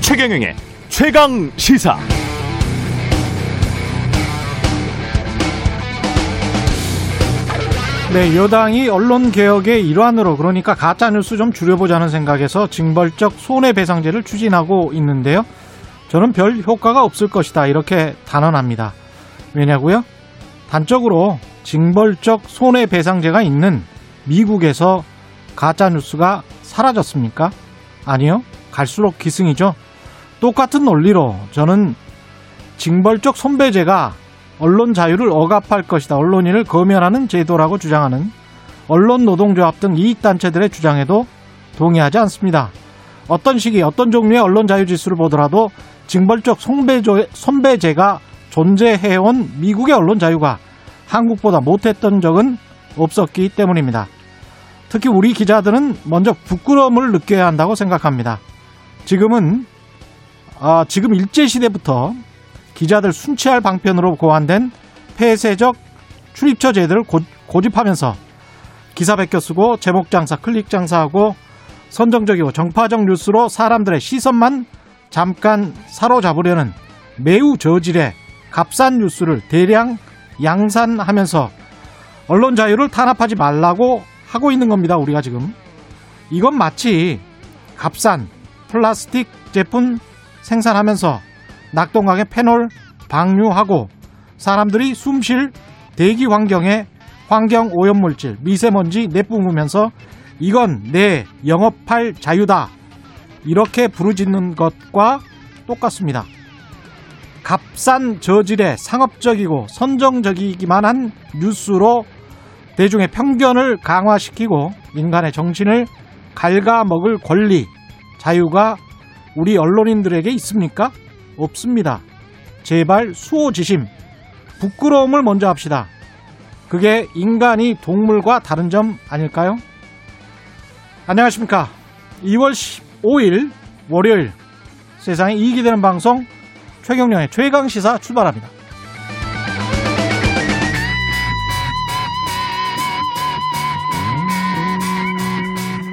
최경영의 최강 시사. 네, 여당이 언론 개혁의 일환으로 그러니까 가짜 뉴스 좀 줄여보자는 생각에서 징벌적 손해배상제를 추진하고 있는데요. 저는 별 효과가 없을 것이다 이렇게 단언합니다. 왜냐고요? 단적으로 징벌적 손해배상제가 있는 미국에서 가짜 뉴스가 사라졌습니까? 아니요. 갈수록 기승이죠. 똑같은 논리로 저는 징벌적 손배제가 언론 자유를 억압할 것이다. 언론인을 검열하는 제도라고 주장하는 언론 노동조합 등 이익단체들의 주장에도 동의하지 않습니다. 어떤 시기, 어떤 종류의 언론 자유 지수를 보더라도 징벌적 손배제가 존재해온 미국의 언론 자유가 한국보다 못했던 적은 없었기 때문입니다. 특히 우리 기자들은 먼저 부끄러움을 느껴야 한다고 생각합니다. 지금은 아, 지금 일제 시대부터 기자들 순찰 방편으로 고안된 폐쇄적 출입처 제도를 고, 고집하면서 기사 베껴 쓰고 제목 장사, 클릭 장사하고 선정적이고 정파적 뉴스로 사람들의 시선만 잠깐 사로잡으려는 매우 저질의 값싼 뉴스를 대량 양산하면서 언론 자유를 탄압하지 말라고 하고 있는 겁니다. 우리가 지금 이건 마치 값싼 플라스틱 제품 생산하면서 낙동강에 페놀 방류하고 사람들이 숨쉴 대기 환경에 환경 오염물질, 미세먼지 내뿜으면서 이건 내 영업할 자유다. 이렇게 부르짖는 것과 똑같습니다. 값싼 저질의 상업적이고 선정적이기만 한 뉴스로 대중의 편견을 강화시키고 인간의 정신을 갉아먹을 권리, 자유가 우리 언론인들에게 있습니까? 없습니다. 제발 수호지심, 부끄러움을 먼저 합시다. 그게 인간이 동물과 다른 점 아닐까요? 안녕하십니까. 2월 15일 월요일 세상에 이익이 되는 방송 최경령의 최강 시사 출발합니다.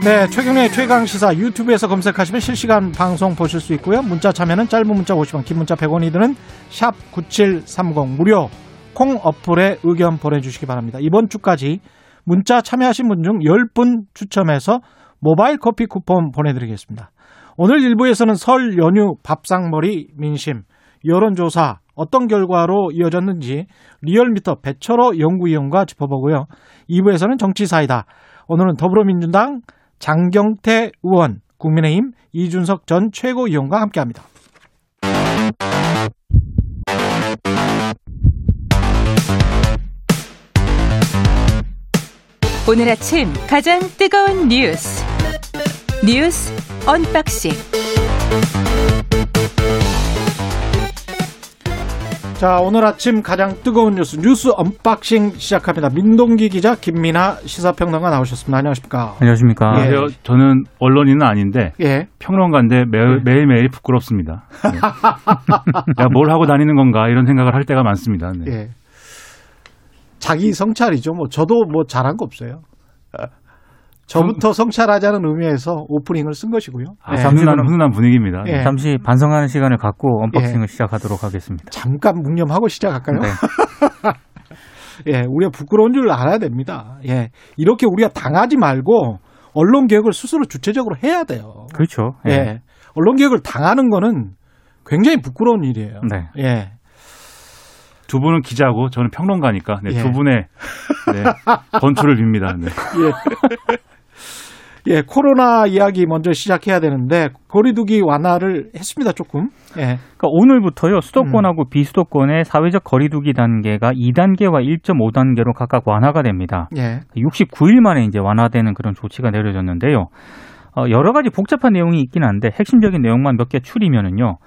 네, 최경련의 최강 시사 유튜브에서 검색하시면 실시간 방송 보실 수 있고요. 문자 참여는 짧은 문자 50원, 긴 문자 100원이 드는 샵 9730 무료 콩 어플에 의견 보내주시기 바랍니다. 이번 주까지 문자 참여하신 분 중 10분 추첨해서 모바일 커피 쿠폰 보내드리겠습니다. 오늘 일부에서는 설 연휴 밥상머리 민심 여론조사 어떤 결과로 이어졌는지 리얼미터 배철호 연구위원과 짚어보고요. 2부에서는 정치사이다. 오늘은 더불어민주당 장경태 의원, 국민의힘 이준석 전 최고위원과 함께합니다. 오늘 아침 가장 뜨거운 뉴스 뉴스 unboxing 자, 오늘 아침 가장 뜨거운 뉴스, 뉴스 unboxing 시작합니다. 민동기 기자, 김민아 시사평론가 나오셨습니다. 안녕하십니까. 안녕하십니까. 예. 예. 저는 언론인은 아닌데, 예. 평론가인데 매일, 네. 매일매일 부끄럽습니다. 네. 야, 뭘 하고 다니는 건가, 이런 생각을 할 때가 많습니다. 네. 예. 자기 성찰이죠. 뭐, 저도 뭐 잘한 거 없어요. 저부터 성찰하자는 의미에서 오프닝을 쓴 것이고요. 아, 예. 훈훈한, 훈훈한 분위기입니다. 예. 잠시 반성하는 시간을 갖고 unboxing을 시작하도록 하겠습니다. 잠깐 묵념하고 시작할까요? 네. 예, 우리가 부끄러운 줄 알아야 됩니다. 예. 이렇게 우리가 당하지 말고 언론 개혁을 스스로 주체적으로 해야 돼요. 그렇죠. 예. 언론 개혁을 당하는 거는 굉장히 부끄러운 일이에요. 네. 예. 두 분은 기자고 저는 평론가니까 네, 예. 두 분의 네, 건투를 빕니다. 네. 예, 코로나 이야기 먼저 시작해야 되는데 거리두기 완화를 했습니다, 조금. 예. 그러니까 오늘부터요 수도권하고 비수도권의 사회적 거리두기 단계가 2단계와 1.5단계로 각각 완화가 됩니다. 예. 69일 만에 이제 완화되는 그런 조치가 내려졌는데요. 어, 여러 가지 복잡한 내용이 있긴 한데 핵심적인 내용만 몇 개 추리면은요.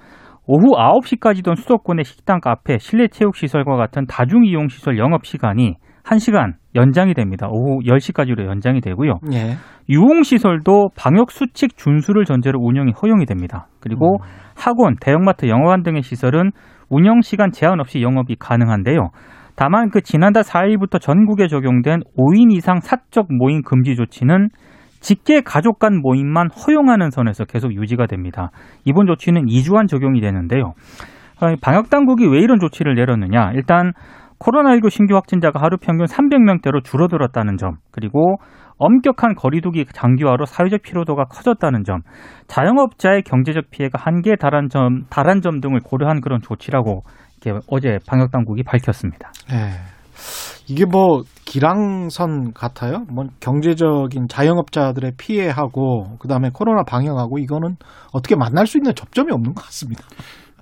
오후 9시까지던 수도권의 식당, 카페, 실내 체육 시설과 같은 다중 이용 시설 영업 시간이 1시간 연장이 됩니다. 오후 10시까지로 연장이 되고요. 예. 유흥 시설도 방역 수칙 준수를 전제로 운영이 허용이 됩니다. 그리고 학원, 대형마트, 영화관 등의 시설은 운영 시간 제한 없이 영업이 가능한데요. 다만 그 지난달 4일부터 전국에 적용된 5인 이상 사적 모임 금지 조치는 직계 가족 간 모임만 허용하는 선에서 계속 유지가 됩니다. 이번 조치는 2주간 적용이 되는데요. 어, 방역 당국이 왜 이런 조치를 내렸느냐? 일단 코로나19 신규 확진자가 하루 평균 300명대로 줄어들었다는 점, 그리고 엄격한 거리두기 장기화로 사회적 피로도가 커졌다는 점, 자영업자의 경제적 피해가 한계에 달한 점, 달한 점 등을 고려한 그런 조치라고 어제 방역 당국이 밝혔습니다. 예. 이게 뭐 기랑선 같아요. 뭐 경제적인 자영업자들의 피해하고 그다음에 코로나 방역하고 이거는 어떻게 만날 수 있는 접점이 없는 것 같습니다.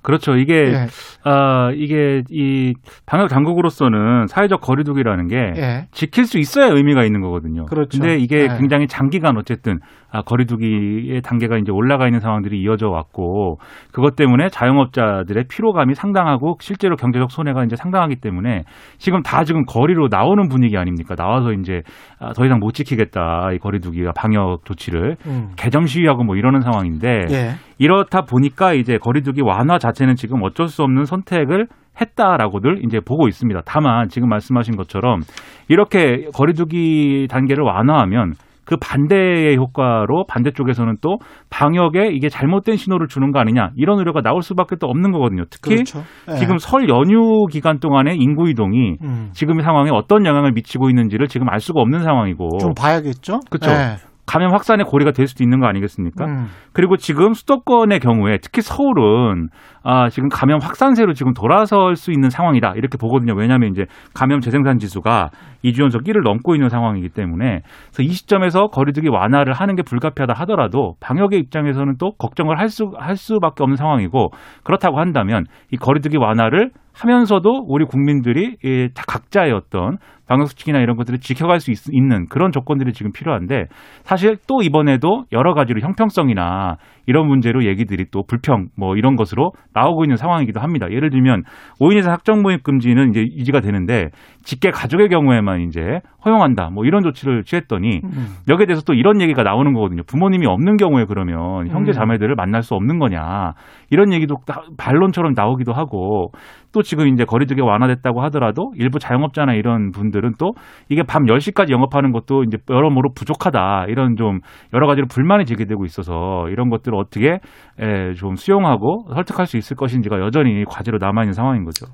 그렇죠. 이게 예. 아 이게 이 방역 당국으로서는 사회적 거리두기라는 게 예. 지킬 수 있어야 의미가 있는 거거든요. 그렇죠. 근데 이게 네. 굉장히 장기간 어쨌든 아, 거리두기의 단계가 이제 올라가 있는 상황들이 이어져 왔고 그것 때문에 자영업자들의 피로감이 상당하고 실제로 경제적 손해가 이제 상당하기 때문에 지금 다 지금 거리로 나오는 분위기 아닙니까? 나와서 이제 아, 더 이상 못 지키겠다 이 거리두기가 방역 조치를 음. 개점 시위하고 뭐 이러는 상황인데 예. 이렇다 보니까 이제 거리두기 완화 자체는 지금 어쩔 수 없는 선택을 했다라고들 이제 보고 있습니다. 다만 지금 말씀하신 것처럼 이렇게 거리두기 단계를 완화하면 그 반대의 효과로 반대쪽에서는 또 방역에 이게 잘못된 신호를 주는 거 아니냐 이런 우려가 나올 수밖에 또 없는 거거든요. 특히 그렇죠. 예. 지금 설 연휴 기간 동안의 인구 이동이 음. 지금 상황에 어떤 영향을 미치고 있는지를 지금 알 수가 없는 상황이고 좀 봐야겠죠. 그쵸. 예. 감염 확산의 고리가 될 수도 있는 거 아니겠습니까? 음. 그리고 지금 수도권의 경우에 특히 서울은 아, 지금 감염 확산세로 지금 돌아설 수 있는 상황이다. 이렇게 보거든요. 왜냐하면 이제 감염 재생산 지수가 2주 연속 1을 넘고 있는 상황이기 때문에 그래서 이 시점에서 거리두기 완화를 하는 게 불가피하다 하더라도 방역의 입장에서는 또 걱정을 할 수, 할 수밖에 없는 상황이고 그렇다고 한다면 이 거리두기 완화를 하면서도 우리 국민들이 이 각자의 어떤 방역수칙이나 이런 것들을 지켜갈 수 있, 는 그런 조건들이 지금 필요한데 사실 또 이번에도 여러 가지로 형평성이나 이런 문제로 얘기들이 또 불평 뭐 이런 것으로 나오고 있는 상황이기도 합니다. 예를 들면 5인 이상 학정 모임 금지는 이제 유지가 되는데 직계 가족의 경우에만 이제 허용한다. 뭐 이런 조치를 취했더니 음. 여기에 대해서 또 이런 얘기가 나오는 거거든요. 부모님이 없는 경우에 그러면 형제 음. 자매들을 만날 수 없는 거냐. 이런 얘기도 다 반론처럼 나오기도 하고 또 지금 이제 거리두기 완화됐다고 하더라도 일부 자영업자나 이런 분들은 또 이게 밤 10시까지 영업하는 것도 이제 여러모로 부족하다. 이런 좀 여러 가지로 불만이 제기되고 있어서 이런 것들을 어떻게 에, 좀 수용하고 설득할 수 있을 것인지가 여전히 과제로 남아있는 상황인 거죠.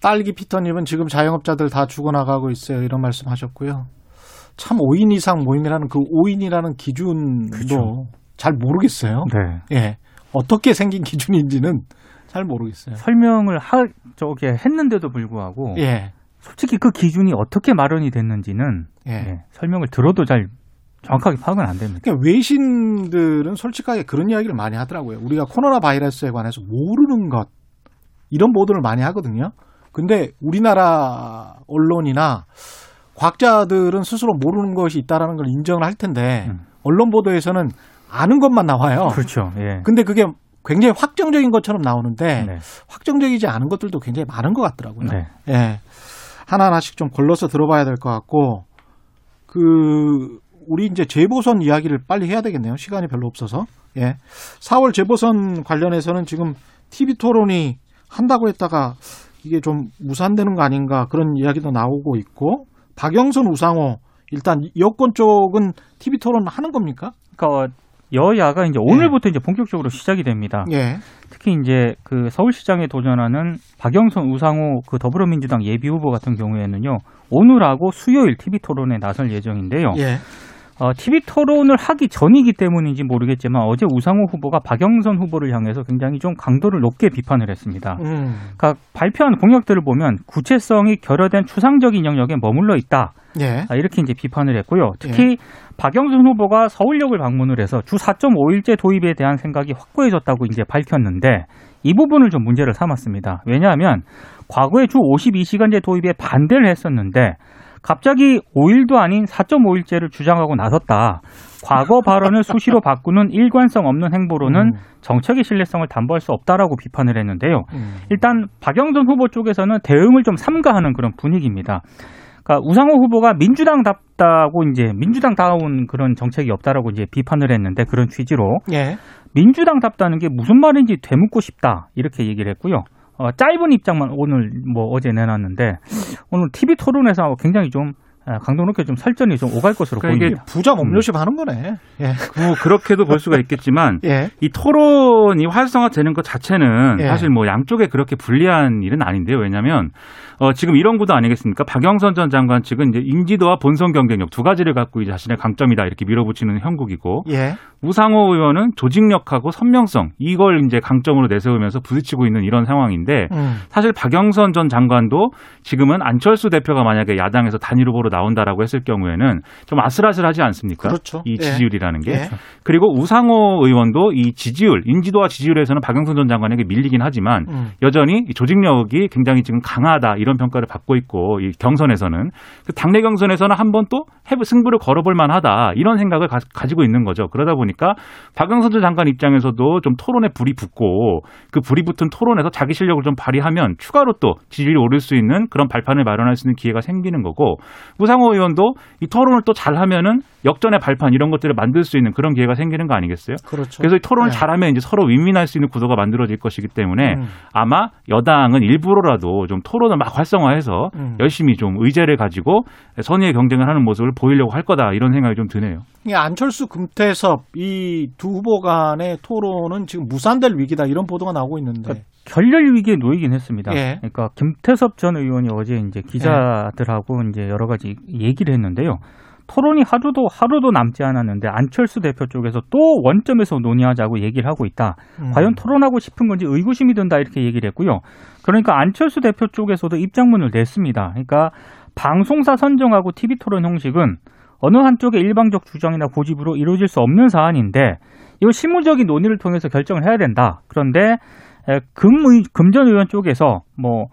딸기 피터님은 지금 자영업자들 다 죽어나가고 있어요. 이런 말씀 하셨고요. 참 5인 이상 모임이라는 그 5인이라는 기준도 그렇죠. 잘 모르겠어요. 네. 예. 어떻게 생긴 기준인지는 잘 모르겠어요. 설명을 하, 저게 했는데도 불구하고 예. 솔직히 그 기준이 어떻게 마련이 됐는지는 예. 예, 설명을 들어도 잘 정확하게 파악은 안 됩니다. 그러니까 외신들은 솔직하게 그런 이야기를 많이 하더라고요. 우리가 코로나 바이러스에 관해서 모르는 것 이런 보도를 많이 하거든요. 근데 우리나라 언론이나 과학자들은 스스로 모르는 것이 있다라는 걸 인정을 할 텐데 음. 언론 보도에서는 아는 것만 나와요. 그렇죠. 예. 근데 그게 굉장히 확정적인 것처럼 나오는데 네. 확정적이지 않은 것들도 굉장히 많은 것 같더라고요. 네. 예. 하나하나씩 좀 걸러서 들어봐야 될 것 같고, 그, 우리 이제 재보선 이야기를 빨리 해야 되겠네요. 시간이 별로 없어서. 예. 4월 재보선 관련해서는 지금 TV 토론이 한다고 했다가 이게 좀 무산되는 거 아닌가 그런 이야기도 나오고 있고, 박영선 우상호, 일단 여권 쪽은 TV 토론 하는 겁니까? 그러니까 여야가 이제 오늘부터 이제 본격적으로 시작이 됩니다. 예. 특히 이제 그 서울시장에 도전하는 박영선, 우상호 그 더불어민주당 예비 후보 같은 경우에는요 오늘하고 수요일 TV 토론에 나설 예정인데요. 예. 어, TV 토론을 하기 전이기 때문인지 모르겠지만 어제 우상호 후보가 박영선 후보를 향해서 굉장히 좀 강도를 높게 비판을 했습니다. 음. 그러니까 발표한 공약들을 보면 구체성이 결여된 추상적인 영역에 머물러 있다. 예. 아, 이렇게 이제 비판을 했고요. 특히 박영선 후보가 서울역을 방문을 해서 주 4.5일제 도입에 대한 생각이 확고해졌다고 이제 밝혔는데 이 부분을 좀 문제를 삼았습니다. 왜냐하면 과거에 주 52시간제 도입에 반대를 했었는데 갑자기 5일도 아닌 4.5일제를 주장하고 나섰다. 과거 발언을 수시로 바꾸는 일관성 없는 행보로는 음. 정책의 신뢰성을 담보할 수 없다라고 비판을 했는데요. 음. 일단 박영선 후보 쪽에서는 대응을 좀 삼가하는 그런 분위기입니다. 그러니까 우상호 후보가 민주당답다고 이제 민주당다운 그런 정책이 없다라고 이제 비판을 했는데 그런 취지로 예. 민주당답다는 게 무슨 말인지 되묻고 싶다 이렇게 얘기를 했고요. 어, 짧은 입장만 오늘 뭐 어제 내놨는데 오늘 TV 토론에서 굉장히 좀 아, 강도 높게 좀 설전이 좀 오갈 것으로 그러니까 이게 보입니다. 부자 몸요십 하는 거네. 예. 뭐 그렇게도 볼 수가 있겠지만 예. 이 토론이 활성화되는 것 자체는 예. 사실 뭐 양쪽에 그렇게 불리한 일은 아닌데요. 왜냐하면 어, 지금 이런 구도 아니겠습니까? 박영선 전 장관 측은 이제 인지도와 본선 경쟁력 두 가지를 갖고 이제 자신의 강점이다 이렇게 밀어붙이는 형국이고 예. 우상호 의원은 조직력하고 선명성 이걸 이제 강점으로 내세우면서 부딪히고 있는 이런 상황인데 음. 사실 박영선 전 장관도 지금은 안철수 대표가 만약에 야당에서 단일 후보로 나온다라고 했을 경우에는 좀 아슬아슬하지 않습니까? 그렇죠. 이 예. 지지율이라는 게. 예. 그리고 우상호 의원도 이 지지율, 인지도와 지지율에서는 박영선 전 장관에게 밀리긴 하지만 음. 여전히 이 조직력이 굉장히 지금 강하다 이런 평가를 받고 있고 이 경선에서는 그 당내 경선에서는 한 번 또 해부 승부를 걸어볼 만하다 이런 생각을 가, 지고 있는 거죠. 그러다 보니까 박영선 전 장관 입장에서도 좀 토론에 불이 붙고 그 불이 붙은 토론에서 자기 실력을 좀 발휘하면 추가로 또 지지율이 오를 수 있는 그런 발판을 마련할 수 있는 기회가 생기는 거고 우상호 의원도 이 토론을 또 잘하면은 역전의 발판 이런 것들을 만들 수 있는 그런 기회가 생기는 거 아니겠어요? 그렇죠. 그래서 이 토론을 네. 잘하면 이제 서로 윈윈할 수 있는 구도가 만들어질 것이기 때문에 음. 아마 여당은 일부러라도 좀 토론을 막 활성화해서 음. 열심히 좀 의제를 가지고 선의의 경쟁을 하는 모습을 보이려고 할 거다 이런 생각이 좀 드네요. 이 안철수 금태섭 이 두 후보 간의 토론은 지금 무산될 위기다 이런 보도가 나오고 있는데. 결렬 위기에 놓이긴 했습니다. 예. 그러니까 김태섭 전 의원이 어제 이제 기자들하고 이제 여러 가지 얘기를 했는데요. 토론이 하루도 하루도 남지 않았는데 안철수 대표 쪽에서 또 원점에서 논의하자고 얘기를 하고 있다. 음. 과연 토론하고 싶은 건지 의구심이 든다 이렇게 얘기를 했고요. 그러니까 안철수 대표 쪽에서도 입장문을 냈습니다. 그러니까 방송사 선정하고 TV 토론 형식은 어느 한쪽의 일방적 주장이나 고집으로 이루어질 수 없는 사안인데 이거 실무적인 논의를 통해서 결정을 해야 된다. 그런데 에, 금의, 금전 의원 쪽에서 뭐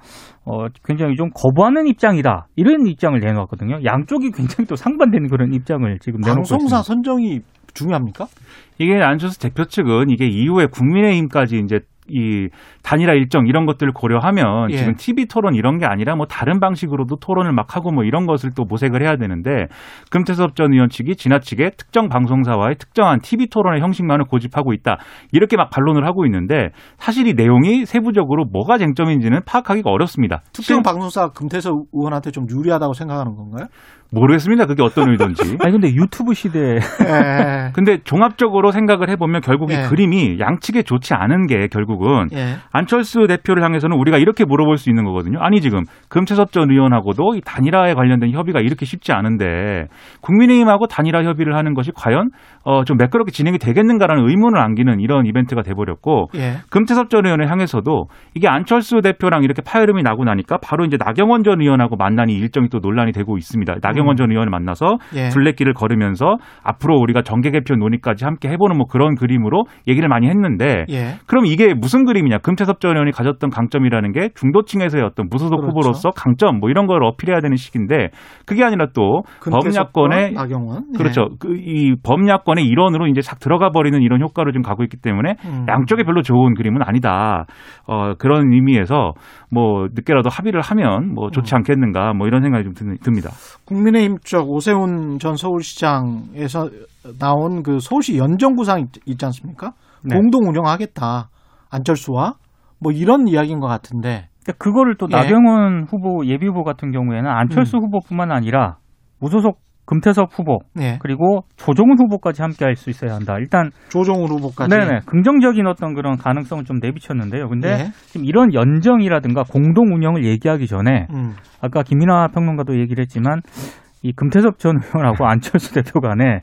어, 굉장히 좀 거부하는 입장이다 이런 입장을 내놓았거든요. 양쪽이 굉장히 또 상반되는 그런 입장을 지금 내놓고 방송사 있습니다. 선정이 중요합니까? 이게 안철수 대표 측은 이게 이후에 국민의힘까지 이제 이 단일화 일정 이런 것들을 고려하면 예. 지금 TV 토론 이런 게 아니라 뭐 다른 방식으로도 토론을 막 하고 뭐 이런 것을 또 모색을 해야 되는데 금태섭 전 의원 측이 지나치게 특정 방송사와의 특정한 TV 토론의 형식만을 고집하고 있다 이렇게 막 반론을 하고 있는데 사실 이 내용이 세부적으로 뭐가 쟁점인지는 파악하기가 어렵습니다. 특정 방송사 금태섭 의원한테 좀 유리하다고 생각하는 건가요? 모르겠습니다. 그게 어떤 의도인지. 아니 근데 유튜브 시대에 예. 근데 종합적으로 생각을 해보면 결국 이 예. 그림이 양측에 좋지 않은 게 결국은 예. 안철수 대표를 향해서는 우리가 이렇게 물어볼 수 있는 거거든요. 아니 지금 금태섭 전 의원하고도 이 단일화에 관련된 협의가 이렇게 쉽지 않은데 국민의힘하고 단일화 협의를 하는 것이 과연 어, 좀 매끄럽게 진행이 되겠는가라는 의문을 안기는 이런 이벤트가 돼버렸고 예. 금태섭 전 의원을 향해서도 이게 안철수 대표랑 이렇게 파열음이 나고 나니까 바로 이제 나경원 전 의원하고 만나니 일정이 또 논란이 되고 있습니다. 나경 원 전 의원을 만나서 예. 둘레길을 걸으면서 앞으로 우리가 정계 개표 논의까지 함께 해보는 뭐 그런 그림으로 얘기를 많이 했는데 예. 그럼 이게 무슨 그림이냐? 금태섭 전 의원이 가졌던 강점이라는 게 중도층에서의 어떤 무소속 그렇죠. 후보로서 강점 뭐 이런 걸 어필해야 되는 시기인데 그게 아니라 또 범야권의 나경원. 예. 그렇죠. 그 이 범야권의 일원으로 이제 싹 들어가 버리는 이런 효과를 좀 가고 있기 때문에 음. 양쪽에 별로 좋은 그림은 아니다. 어, 그런 의미에서 뭐 늦게라도 합의를 하면 뭐 음. 좋지 않겠는가 뭐 이런 생각이 좀 드- 듭니다. 국민의힘 쪽 오세훈 전 서울시장에서 나온 그 서울시 연정구상 있- 있지 않습니까? 네. 공동 운영하겠다. 안철수와 뭐 이런 이야기인 것 같은데. 근데 그거를 또 예. 나경원 후보 예비 후보 같은 경우에는 안철수 음. 후보뿐만 아니라 무소속 금태섭 후보 예. 그리고 조정훈 후보까지 함께 할 수 있어야 한다. 일단 조정우 후보까지. 네네 긍정적인 어떤 그런 가능성을 좀 내비쳤는데요. 근데 예. 지금 이런 연정이라든가 공동 운영을 얘기하기 전에 음. 아까 김민아 평론가도 얘기를 했지만 이 금태섭 전 의원하고 안철수 대표 간에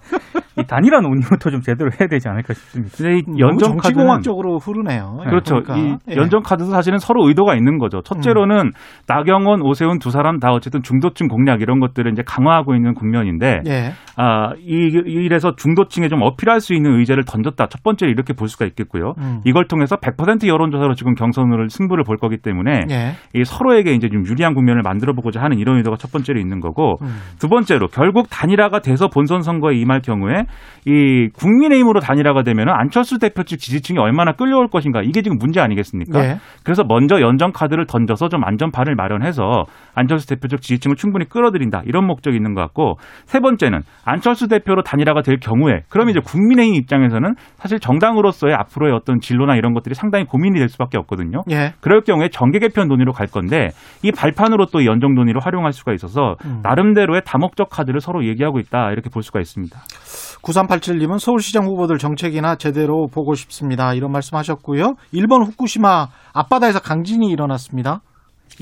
이 단일화 논의부터 좀 제대로 해야 되지 않을까 싶습니다. 근데 이 연정 카드는 정치공학적으로 흐르네요. 그렇죠. 그러니까. 이 예. 연정 카드도 사실은 서로 의도가 있는 거죠. 첫째로는 나경원, 오세훈 두 사람 다 어쨌든 중도층 공략 이런 것들을 이제 강화하고 있는 국면인데 예. 아, 이, 이래서 중도층에 좀 어필할 수 있는 의제를 던졌다. 첫 번째로 이렇게 볼 수가 있겠고요. 음. 이걸 통해서 100% 여론조사로 지금 경선을 승부를 볼 거기 때문에 예. 이 서로에게 이제 좀 유리한 국면을 만들어 보고자 하는 이런 의도가 첫 번째로 있는 거고 음. 두 번째로 결국 단일화가 돼서 본선 선거에 임할 경우에 이 국민의힘으로 단일화가 되면은 안철수 대표 측 지지층이 얼마나 끌려올 것인가 이게 지금 문제 아니겠습니까? 예. 그래서 먼저 연정 카드를 던져서 좀 안전판을 마련해서 안철수 대표 쪽 지지층을 충분히 끌어들인다 이런 목적이 있는 것 같고 세 번째는 안철수 대표로 단일화가 될 경우에 그러면 이제 국민의힘 입장에서는 사실 정당으로서의 앞으로의 어떤 진로나 이런 것들이 상당히 고민이 될 수밖에 없거든요. 예. 그럴 경우에 정계 개편 논의로 갈 건데 이 발판으로 또이 연정 논의를 활용할 수가 있어서 음. 나름대로의 다목적 카드를 서로 얘기하고 있다 이렇게 볼 수가 있습니다. 9387님은 서울시장 후보들 정책이나 제대로 보고 싶습니다. 이런 말씀 하셨고요. 일본 후쿠시마 앞바다에서 강진이 일어났습니다.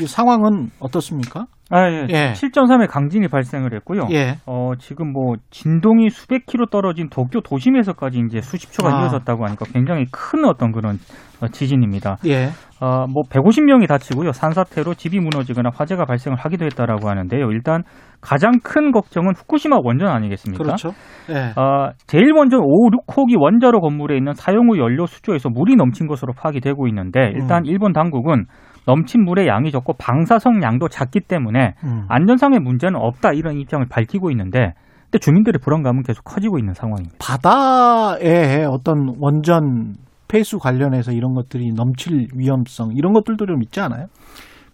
이 상황은 어떻습니까? 아, 예. 예. 7.3의 강진이 발생을 했고요. 예. 어, 지금 뭐 진동이 수백 킬로 떨어진 도쿄 도심에서까지 이제 수십 초가 아. 이어졌다고 하니까 굉장히 큰 어떤 그런 어, 지진입니다. 예. 어, 뭐 150명이 다치고요. 산사태로 집이 무너지거나 화재가 발생을 하기도 했다라고 하는데요. 일단 가장 큰 걱정은 후쿠시마 원전 아니겠습니까? 그렇죠. 예. 어, 제일 먼저 5, 6호기 원자로 건물에 있는 사용 후 연료 수조에서 물이 넘친 것으로 파악이 되고 있는데 일단 음. 일본 당국은 넘친 물의 양이 적고 방사성 양도 작기 때문에 음. 안전상의 문제는 없다 이런 입장을 밝히고 있는데 근데 주민들의 불안감은 계속 커지고 있는 상황입니다. 바다에 어떤 원전 폐수 관련해서 이런 것들이 넘칠 위험성 이런 것들도 좀 있지 않아요?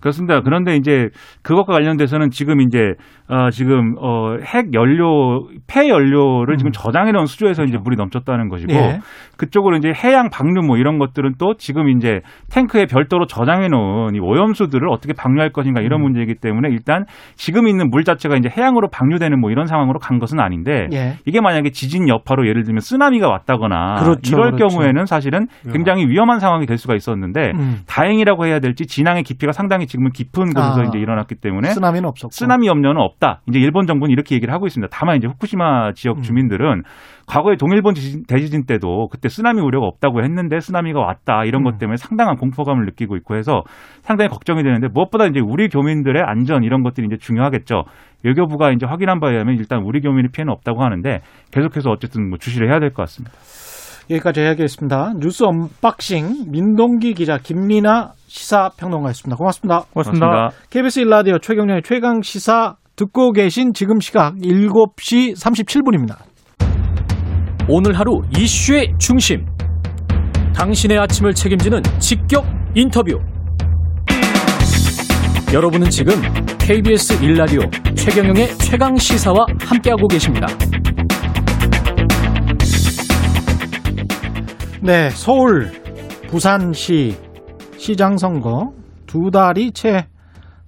그렇습니다. 그런데 이제 그것과 관련돼서는 지금 이제 어 지금 어 핵 연료 폐 연료를 지금 음. 저장해 놓은 수조에서 이제 물이 넘쳤다는 것이고 예. 그쪽으로 이제 해양 방류 뭐 이런 것들은 또 지금 이제 탱크에 별도로 저장해 놓은 이 오염수들을 어떻게 방류할 것인가 이런 음. 문제이기 때문에 일단 지금 있는 물 자체가 이제 해양으로 방류되는 뭐 이런 상황으로 간 것은 아닌데 예. 이게 만약에 지진 여파로 예를 들면 쓰나미가 왔다거나 그렇죠, 이럴 그렇죠. 경우에는 사실은 굉장히 위험한 상황이 될 수가 있었는데 음. 다행이라고 해야 될지 진앙의 깊이가 상당히 지금은 깊은 곳에서 아. 이제 일어났기 때문에 쓰나미는 없었고. 쓰나미 염려는 없 다. 이제 일본 정부는 이렇게 얘기를 하고 있습니다. 다만 이제 후쿠시마 지역 음. 주민들은 과거에 동일본 지진- 대지진 때도 그때 쓰나미 우려가 없다고 했는데 쓰나미가 왔다 이런 음. 것 때문에 상당한 공포감을 느끼고 있고 해서 상당히 걱정이 되는데 무엇보다 이제 우리 교민들의 안전 이런 것들이 이제 중요하겠죠. 외교부가 이제 확인한 바에 의하면 일단 우리 교민의 피해는 없다고 하는데 계속해서 어쨌든 뭐 주시를 해야 될 것 같습니다. 여기까지 해야겠습니다. 뉴스 unboxing 민동기 기자 김민아 시사평론가였습니다. 고맙습니다. 고맙습니다. KBS 일라디오 최경영의 최강 시사 듣고 계신 지금 시각 7시 37분입니다. 오늘 하루 이슈의 중심. 당신의 아침을 책임지는 직격 인터뷰. 여러분은 지금 KBS 일라디오 최경영의 최강 시사와 함께하고 계십니다. 네, 서울, 부산시 시장 선거 두 달이 채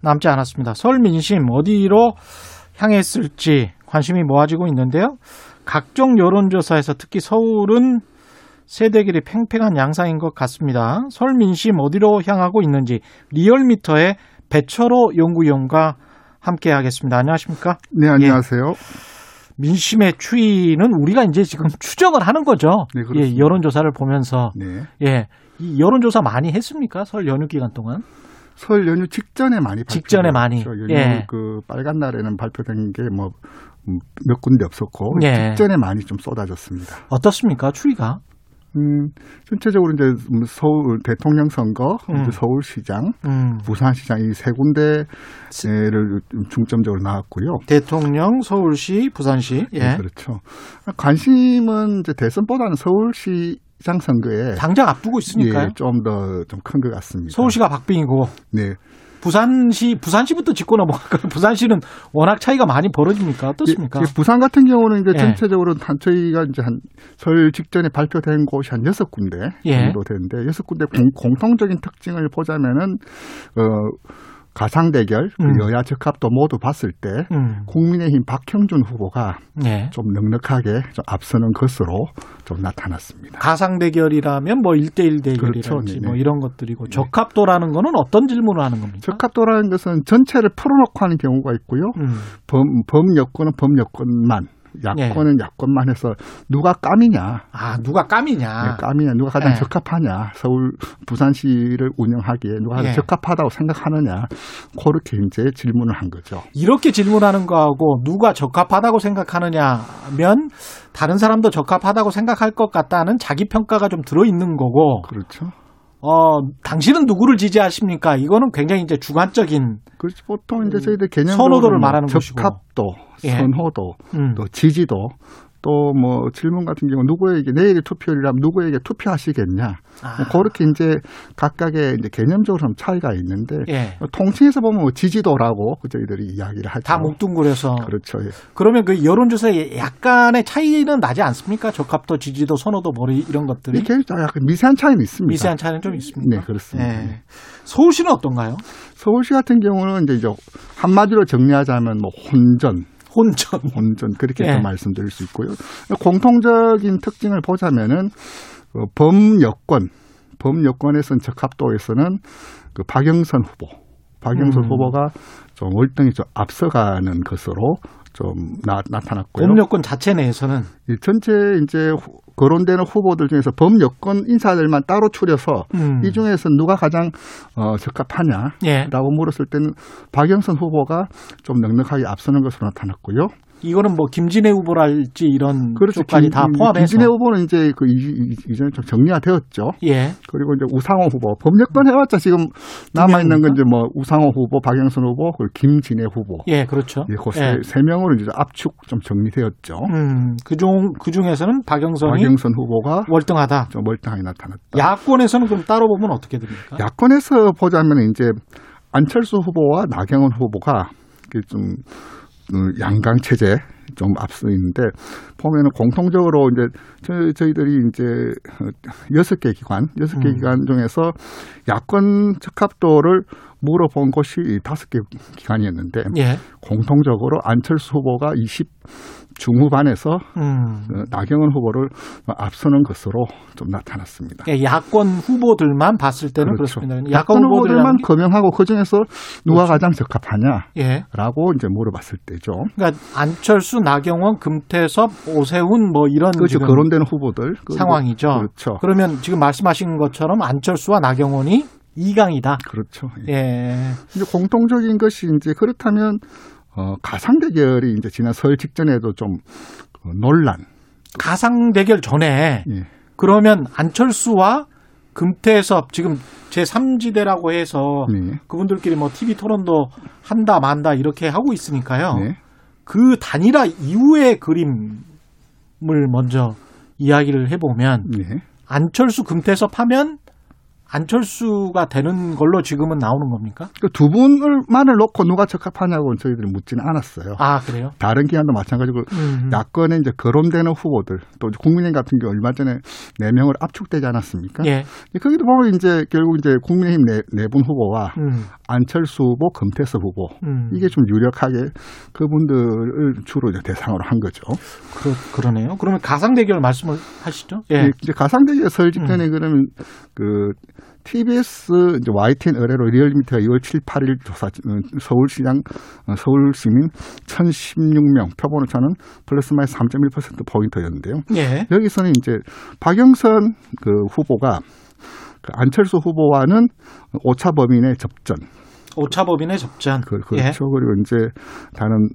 남지 않았습니다. 서울 민심 어디로 향했을지 관심이 모아지고 있는데요. 각종 여론조사에서 특히 서울은 세대길이 팽팽한 양상인 것 같습니다. 서울 민심 어디로 향하고 있는지 리얼미터의 배철호 연구위원과 함께 하겠습니다. 안녕하십니까? 네, 안녕하세요. 민심의 추이는 우리가 이제 지금 추정을 하는 거죠. 네, 그렇습니다. 예, 여론조사를 보면서 네. 예, 이 여론조사 많이 했습니까? 설 연휴 기간 동안? 설 연휴 직전에 많이 직전에. 많이. 연휴 예. 그 빨간 날에는 발표된 게 뭐 몇 군데 없었고 예. 직전에 많이 좀 쏟아졌습니다. 어떻습니까? 추이가? 음, 전체적으로 이제 서울 대통령 선거, 음. 서울시장, 음, 부산시장 이 세 군데를 중점적으로 나왔고요. 대통령, 서울시, 부산시. 예. 네, 그렇죠. 관심은 이제 대선보다는 서울시 장 선거에 당장 앞두고 있으니까요. 예, 좀더 좀 큰 것 같습니다. 서울시가 박빙이고 네. 부산시 부산시부터 짚고 넘어갈까요? 부산시는 워낙 차이가 많이 벌어지니까 어떻습니까? 예, 예, 부산 같은 경우는 이제 예. 전체적으로 한 저희가 이제 한 설 직전에 발표된 곳이 한 여섯 군데 예. 정도 되는데 여섯 군데 공, 공통적인 특징을 보자면은 어 가상 대결, 그 음. 여야 적합도 모두 봤을 때 음, 국민의힘 박형준 후보가 예. 좀 넉넉하게 좀 앞서는 것으로 좀 나타났습니다. 가상 대결이라면 뭐 1대1 대결이랄지 그렇죠. 네네. 뭐 이런 것들이고 적합도라는 거는 어떤 질문을 하는 겁니까? 적합도라는 것은 전체를 풀어놓고 하는 경우가 있고요. 음, 범, 범 여권은 범 여권만, 야권은 야권만 해서 누가 까미냐, 아, 누가 까미냐. 네, 까미냐, 누가 가장 예. 적합하냐, 서울, 부산시를 운영하기에 누가 가장 예. 적합하다고 생각하느냐, 그렇게 이제 질문을 한 거죠. 이렇게 질문하는 거하고 누가 적합하다고 생각하느냐면 다른 사람도 적합하다고 생각할 것 같다는 자기 평가가 좀 들어 있는 거고 그렇죠. 어 당신은 누구를 지지하십니까? 이거는 굉장히 이제 주관적인 그렇지 보통 이제 저희들 개념 선호도를 말하는 것이고. 적합도, 예. 선호도, 음. 또 지지도, 또 뭐 질문 같은 경우 누구에게 내일 투표일이라면 누구에게 투표하시겠냐. 아. 뭐 그렇게 이제 각각의 이제 개념적으로 좀 차이가 있는데 예. 통칭해서 보면 뭐 지지도라고 그 저희들이 이야기를 하죠. 다 뭉뚱그려서 그렇죠. 예. 그러면 그 여론조사에 약간의 차이는 나지 않습니까? 적합도, 지지도, 선호도, 머리 이런 것들이 이게 약간 미세한 차이는 있습니다. 미세한 차이는 좀 있습니다. 네, 그렇습니다. 예. 서울시는 어떤가요? 서울시 같은 경우는 이제 저 한마디로 정리하자면 뭐 혼전, 혼전. 혼전 그렇게 예. 또 말씀드릴 수 있고요. 공통적인 특징을 보자면은 어, 범여권, 범여권에서는 적합도에서는 그 박영선 후보, 박영선 음. 후보가 좀 월등히 좀 앞서가는 것으로 좀 나, 나타났고요. 법여권 자체 내에서는 이 전체 이제 후- 거론되는 후보들 중에서 범여권 인사들만 따로 추려서 음. 이 중에서 누가 가장 어, 적합하냐 예. 라고 물었을 때는 박영선 후보가 좀 넉넉하게 앞서는 것으로 나타났고요. 이거는 뭐 김진애 후보랄지 이런 그렇죠. 쪽까지 다 포함해서 김진애 후보는 이제 그 이- 이전에 좀 정리가 되었죠. 예. 그리고 이제 우상호 후보 법여권 해왔자 지금 남아 있는 건? 이제 뭐 우상호 후보, 박영선 후보, 그리고 김진애 후보. 예, 그렇죠. 예, 그 세, 예. 세 명으로 이제 압축 좀 정리되었죠. 음, 그중 그 중에서는 박영선이 박영선 후보가 월등하다. 좀 멀쩡하게 나타났다. 야권에서는 그럼 따로 보면 어떻게 됩니까? 야권에서 보자면 이제 안철수 후보와 나경원 후보가 좀 음, 양강 체제 좀 앞서 있는데 보면은 공통적으로 이제 저, 저희들이 이제 어, 여섯 개 기관 여섯 개 음. 기관 중에서 야권 적합도를 물어본 곳이 이 다섯 개 기관이었는데 예. 공통적으로 안철수 후보가 20 중후반에서 음. 어, 나경원 후보를 앞서는 것으로 좀 나타났습니다. 예, 야권 후보들만 봤을 때는 그렇 그렇죠. 습니다 야권 후보들만 후보들만 거명하고 그 중에서 누가 그렇죠. 가장 적합하냐라고 예. 이제 물어봤을 때죠. 그러니까 안철수, 나경원, 금태섭, 오세훈 뭐 이런 그렇죠. 거론되는 후보들 그리고- 상황이죠. 그렇죠. 그러면 지금 말씀하신 것처럼 안철수와 나경원이 2강이다. 그렇죠. 예. 예. 이제 공통적인 것이 이제 그렇다면 어, 가상 대결이 이제 지난 설 직전에도 좀 어, 논란. 가상 대결 전에 예. 그러면 안철수와 금태섭 지금 제 3지대라고 해서 네. 그분들끼리 뭐 TV 토론도 한다 만다 이렇게 하고 있으니까요. 네. 그 단일화 이후의 그림을 먼저 이야기를 해보면 네. 안철수 금태섭 하면 안철수가 되는 걸로 지금은 나오는 겁니까? 그 두 분을만을 놓고 누가 적합하냐고는 저희들이 묻지는 않았어요. 아 그래요? 다른 기관도 마찬가지고 음. 야권에 이제 거론되는 후보들 또 국민의힘 같은 경우 얼마 전에 네 명을 압축되지 않았습니까? 예. 거기도 보면 이제 결국 이제 국민의힘 네, 네분 후보와 음. 안철수 후보, 금태섭 후보 음. 이게 좀 유력하게 그분들을 주로 이제 대상으로 한 거죠. 그러, 그러네요. 그러면 가상 대결 말씀을 하시죠? 예. 음. 이제 가상 대결 설 직전에 그러면 그 TBS 이제 YTN 의뢰로 리얼미터가 2월 7, 8일 조사 어, 서울시장 어, 서울 시민 1,016명 표본 오차는 플러스 마이너스 3.1% 포인트였는데요. 예. 여기서는 이제 박영선 그 후보가 그 안철수 후보와는 오차 범인의 접전. 오차법인의 접전. 그, 예. 그렇죠. 그리고 이제 다른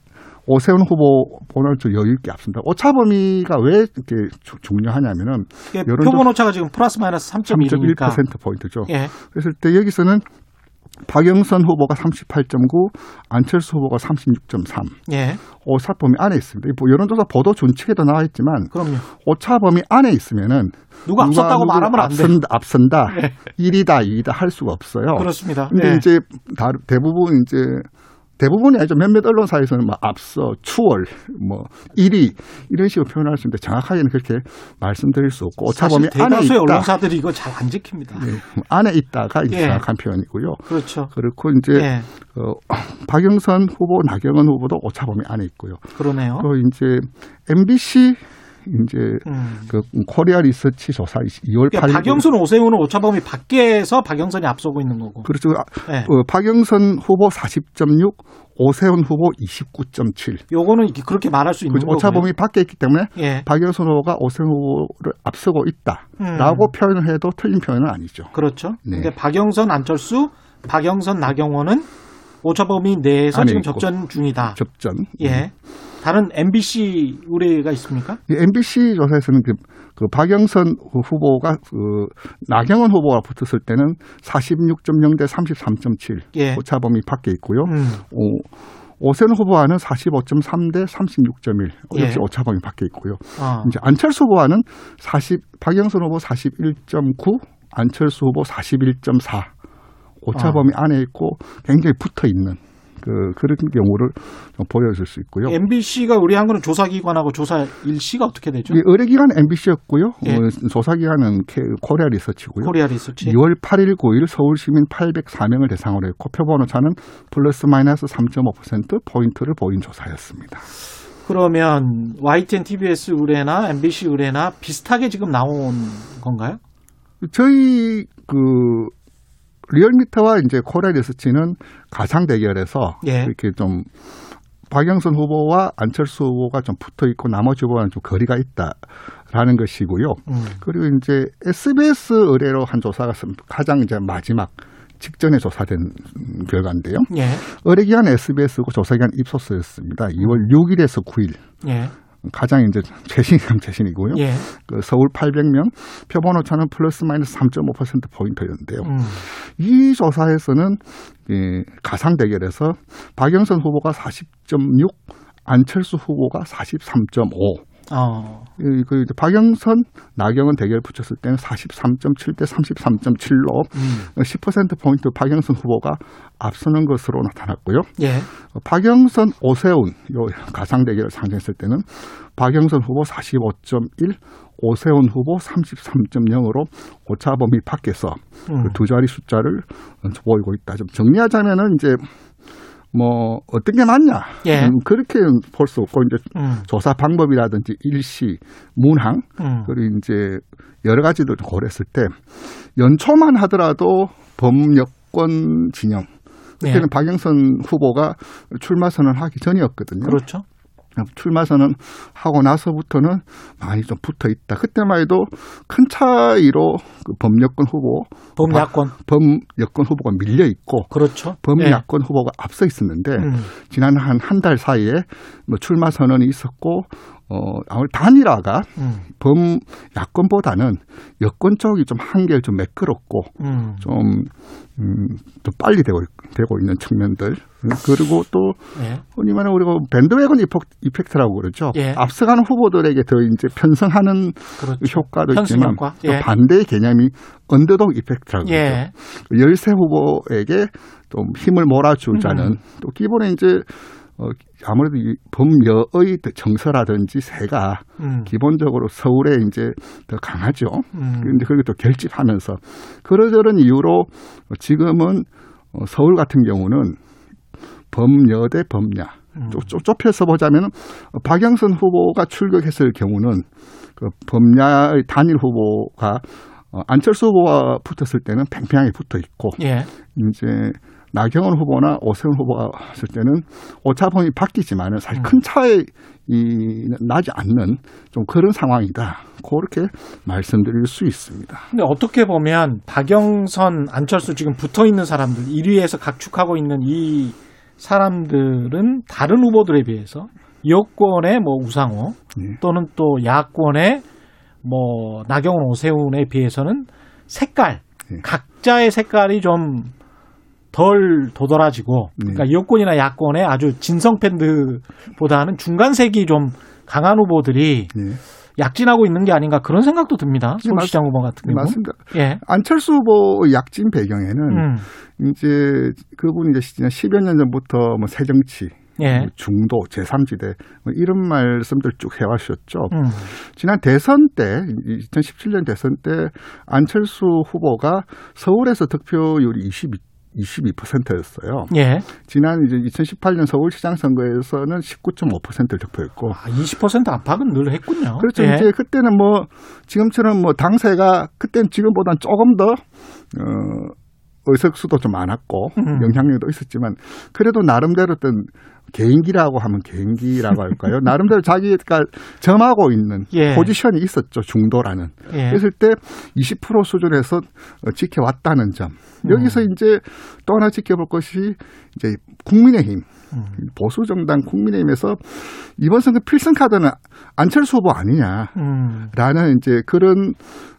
오세훈 후보보다는 좀 여유 있게 앞선다. 오차 범위가 왜 이렇게 주- 중요하냐면은 표본 오차가 지금 플러스 마이너스 3.1이니까. 3.1% 포인트죠. 예. 그랬을 때 여기서는 박영선 후보가 38.9, 안철수 후보가 36.3. 예. 오차 범위 안에 있습니다. 이뭐 여론조사 보도 준칙에도 나와 있지만 그럼요. 오차 범위 안에 있으면은 누가 앞섰다고 누구를 말하면 안 돼. 앞선 다, 앞선다. 예. 1이다, 2이다 할 수가 없어요. 그렇습니다. 근데 예. 이제 다- 대부분 이제 대부분이 아니죠. 몇몇 언론사에서는 막 앞서, 추월, 뭐 1위 이런 식으로 표현할 수 있는데 정확하게는 그렇게 말씀드릴 수 없고 오차 범위 사실 안에 있다. 언론사들이 이거 잘 안 지킵니다. 예, 안에 있다가 이제 예. 정확한 표현이고요. 그렇죠. 그렇고 이제 예. 어, 박영선 후보, 나경원 후보도 오차 범위 안에 있고요. 그러네요. 또 이제 MBC 이제 음. 그 코리아 리서치 조사 2월 그러니까 8일 박영순, 오세훈은 오차범위 밖에서 박영선이 앞서고 있는 거고. 그렇죠. 아, 예. 어, 박영선 후보 40.6, 오세훈 후보 29.7. 요거는 그렇게 말할 수 있는 그렇죠. 거고. 오차 범위 밖에 있기 때문에 예. 박영선 후보가 오세훈 후보를 앞서고 음. 있다라고 표현을 해도 틀린 표현은 아니죠. 그렇죠. 네. 근데 박영선, 안철수, 박영선, 나경원은 오차범위 내에서 지금 있고. 접전 중이다. 접전. 예. 다른 MBC 의뢰가 있습니까? 이 MBC 조사에서는 그, 그 박영선 후보가 그 나경원 후보가 붙었을 때는 46.0 대 33.7 예. 오차 범위 밖에 있고요. 음. 오, 오세훈 후보와는 45.3 대 36.1 예. 역시 오차범위 밖에 있고요. 어. 이제 안철수 후보와는 40 박영선 후보 41.9 안철수 후보 41.4 오차범위 안에 있고 굉장히 붙어 있는 그 그런 경우를 좀 보여줄 수 있고요. MBC가 의뢰한 거는 조사기관하고 조사 일시가 어떻게 되죠? 이 의뢰기관 MBC였고요. 예. 어, 조사기관은 코리아 리서치고요. 코리아 리서치. 2월 8일, 9일 서울 시민 804명을 대상으로 했고 표본 오차는 플러스 마이너스 3.5% 포인트를 보인 조사였습니다. 그러면 YTN TBS 의뢰나 MBC 의뢰나 비슷하게 지금 나온 건가요? 저희 그 리얼미터와 이제 코리아 리서치는 가상 대결에서 예. 이렇게 좀 박영선 후보와 안철수 후보가 좀 붙어 있고 나머지 후보와는 좀 거리가 있다라는 것이고요. 음. 그리고 이제 SBS 의뢰로 한 조사가 가장 이제 마지막 직전에 조사된 결과인데요. 예. 의뢰기관 SBS고 조사기관 입소스였습니다. 2월 6일에서 9일. 예. 가장 이제 최신이랑 최신이고요. 예. 그 서울 800명, 표본 오차는 플러스 마이너스 3.5% 포인트였는데요. 음. 이 조사에서는 이 가상 대결에서 박영선 후보가 40.6, 안철수 후보가 43.5. 어. 이- 그 이제 박영선, 나경원 대결 붙였을 때는 43.7 대 33.7로 음. 10% 포인트 박영선 후보가 앞서는 것으로 나타났고요. 예. 어, 박영선, 오세훈 요 가상 대결을 상징했을 때는 박영선 후보 45.1, 오세훈 후보 33.0으로 오차 범위 밖에서 음. 그 두 자리 숫자를 보이고 있다. 좀 정리하자면은 이제 뭐 어떤 게 맞냐? 예. 음, 그렇게 볼 수 없고 이제 음. 조사 방법이라든지 일시, 문항 음. 그리고 이제 여러 가지를 고려했을 때 연초만 하더라도 범여권 진영 그때는 예. 박영선 후보가 출마 선언하기 전이었거든요. 그렇죠. 출마 선언 하고 나서부터는 많이 좀 붙어 있다. 그때만 해도 큰 차이로 그 범여권 후보, 범야권. 범여권 후보가 밀려 있고 그렇죠. 범야권 후보가 앞서 있었는데 예. 음. 지난 한 한 달 사이에 뭐 출마 선언이 있었고 어 아무래도 단일화가 음. 범 야권보다는 여권 쪽이 좀 한결 좀 매끄럽고 음. 좀, 음, 좀 빨리 되고, 있- 되고 있는 측면들. 그리고 또, 예. 흔히 말하는 우리가 밴드웨건 이펙- 이펙트라고 그러죠. 예. 앞서가는 후보들에게 더 이제 편성하는 그렇죠. 효과도 있지만 효과. 또 예. 반대의 개념이 언더독 이펙트라고 그러죠. 예. 열세 후보에게 좀 힘을 몰아주자는 음. 또 기본에 이제 어, 아무래도 이 범여의 정서라든지 세가 음. 기본적으로 서울에 이제 더 강하죠. 음. 그런데 그게 또 결집하면서 그러저런 이유로 지금은 어, 서울 같은 경우는 범여 대 범야. 음. 좁- 좁혀서 보자면 박영선 후보가 출격했을 경우는 그 범야의 단일 후보가 어, 안철수 후보와 붙었을 때는 팽팽하게 붙어 있고 예. 이제 나경원 후보나 오세훈 후보가 했을 때는 오차범위 바뀌지만은 사실 음. 큰 차이 이 나지 않는 좀 그런 상황이다. 그렇게 말씀드릴 수 있습니다. 근데 어떻게 보면 박영선, 안철수 지금 붙어 있는 사람들 1위에서 각축하고 있는 이 사람들은 다른 후보들에 비해서 여권의 뭐 우상호 예. 또는 또 야권의 뭐 나경원, 오세훈에 비해서는 색깔 예. 각자의 색깔이 좀 덜 도드라지고 네. 그러니까 여권이나 야권의 아주 진성 팬들보다는 중간색이 좀 강한 후보들이 예. 약진하고 있는 게 아닌가 그런 생각도 듭니다. 네, 서울시장 후보 같은 네, 경우. 맞습니다. 예. 안철수 후보 약진 배경에는 음. 이제 그분이 이제 지난 10여 년 전부터 뭐 새정치, 예. 뭐 중도, 제3지대 뭐 이런 말씀들 쭉 해왔었죠. 음. 지난 대선 때, 2017년 대선 때 안철수 후보가 서울에서 득표율이 22, 22%였어요. 예. 지난 이제 2018년 서울시장 선거에서는 19.5%를 득표했고. 아, 20% 압박은 늘 했군요. 그렇죠. 예. 이제 그때는 뭐 지금처럼 뭐 당세가 그때는 지금보다는 조금 더 어, 의석수도 좀 많았고 음. 영향력도 있었지만 그래도 나름대로 어떤 개인기라고 하면 개인기라고 할까요? 나름대로 자기가 점하고 있는 예. 포지션이 있었죠. 중도라는. 예. 그랬을 때 20% 수준에서 어, 지켜왔다는 점. 여기서 음. 이제 또 하나 지켜볼 것이 이제 국민의힘. 음. 보수 정당 국민의힘에서 이번 선거 필승 카드는 안철수 후보 아니냐. 음. 라는 이제 그런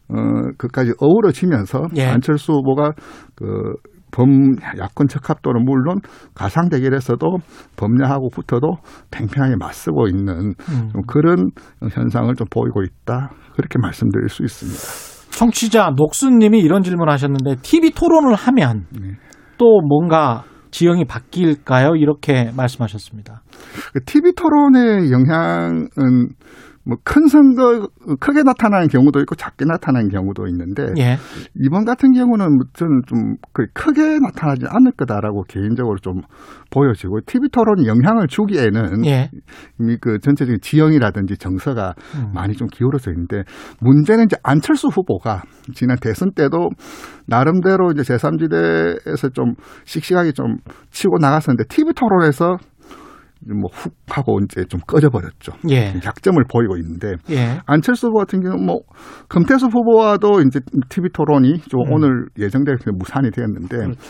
어 그까지 어우러지면서 예. 안철수 후보가 그 범 야권 적합도는 물론 가상 대결에서도 범야하고 붙어도 팽팽하게 맞서고 있는 음. 좀 그런 현상을 좀 보이고 있다 그렇게 말씀드릴 수 있습니다. 청취자 녹수님이 이런 질문하셨는데 TV 토론을 하면 네. 또 뭔가 지형이 바뀔까요? 이렇게 말씀하셨습니다. TV 그 토론의 영향은 뭐 큰 선거 크게 나타나는 경우도 있고 작게 나타나는 경우도 있는데 예. 이번 같은 경우는 저는 좀 거의 크게 나타나지 않을 거다라고 개인적으로 좀 보여지고 TV 토론이 영향을 주기에는 예. 이미 그 전체적인 지형이라든지 정서가 음. 많이 좀 기울어져 있는데 문제는 이제 안철수 후보가 지난 대선 때도 나름대로 이제 제3지대에서 좀 씩씩하게 좀 치고 나갔었는데 TV 토론에서 뭐훅 하고 이제 좀 꺼져버렸죠. 예. 약점을 보이고 있는데 예. 안철수 후보 같은 경우는 뭐 금태수 후보와도 이제 TV 토론이 좀 음. 오늘 예정되어 무산이 되었는데 그렇죠.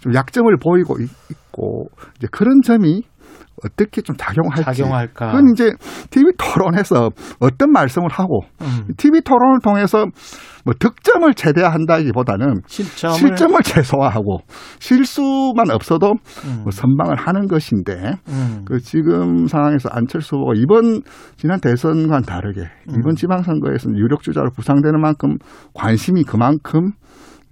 좀 약점을 보이고 있- 있고 이제 그런 점이 어떻게 좀 작용할지 작용할까. 그건 이제 TV 토론에서 어떤 말씀을 하고 음. TV 토론을 통해서 뭐 득점을 최대화한다기보다는 실점을 실점을 최소화하고 실수만 없어도 음. 뭐 선방을 하는 것인데 음. 그 지금 상황에서 안철수 후보가 이번 지난 대선과는 다르게 음. 이번 지방선거에서는 유력 주자로 부상되는 만큼 관심이 그만큼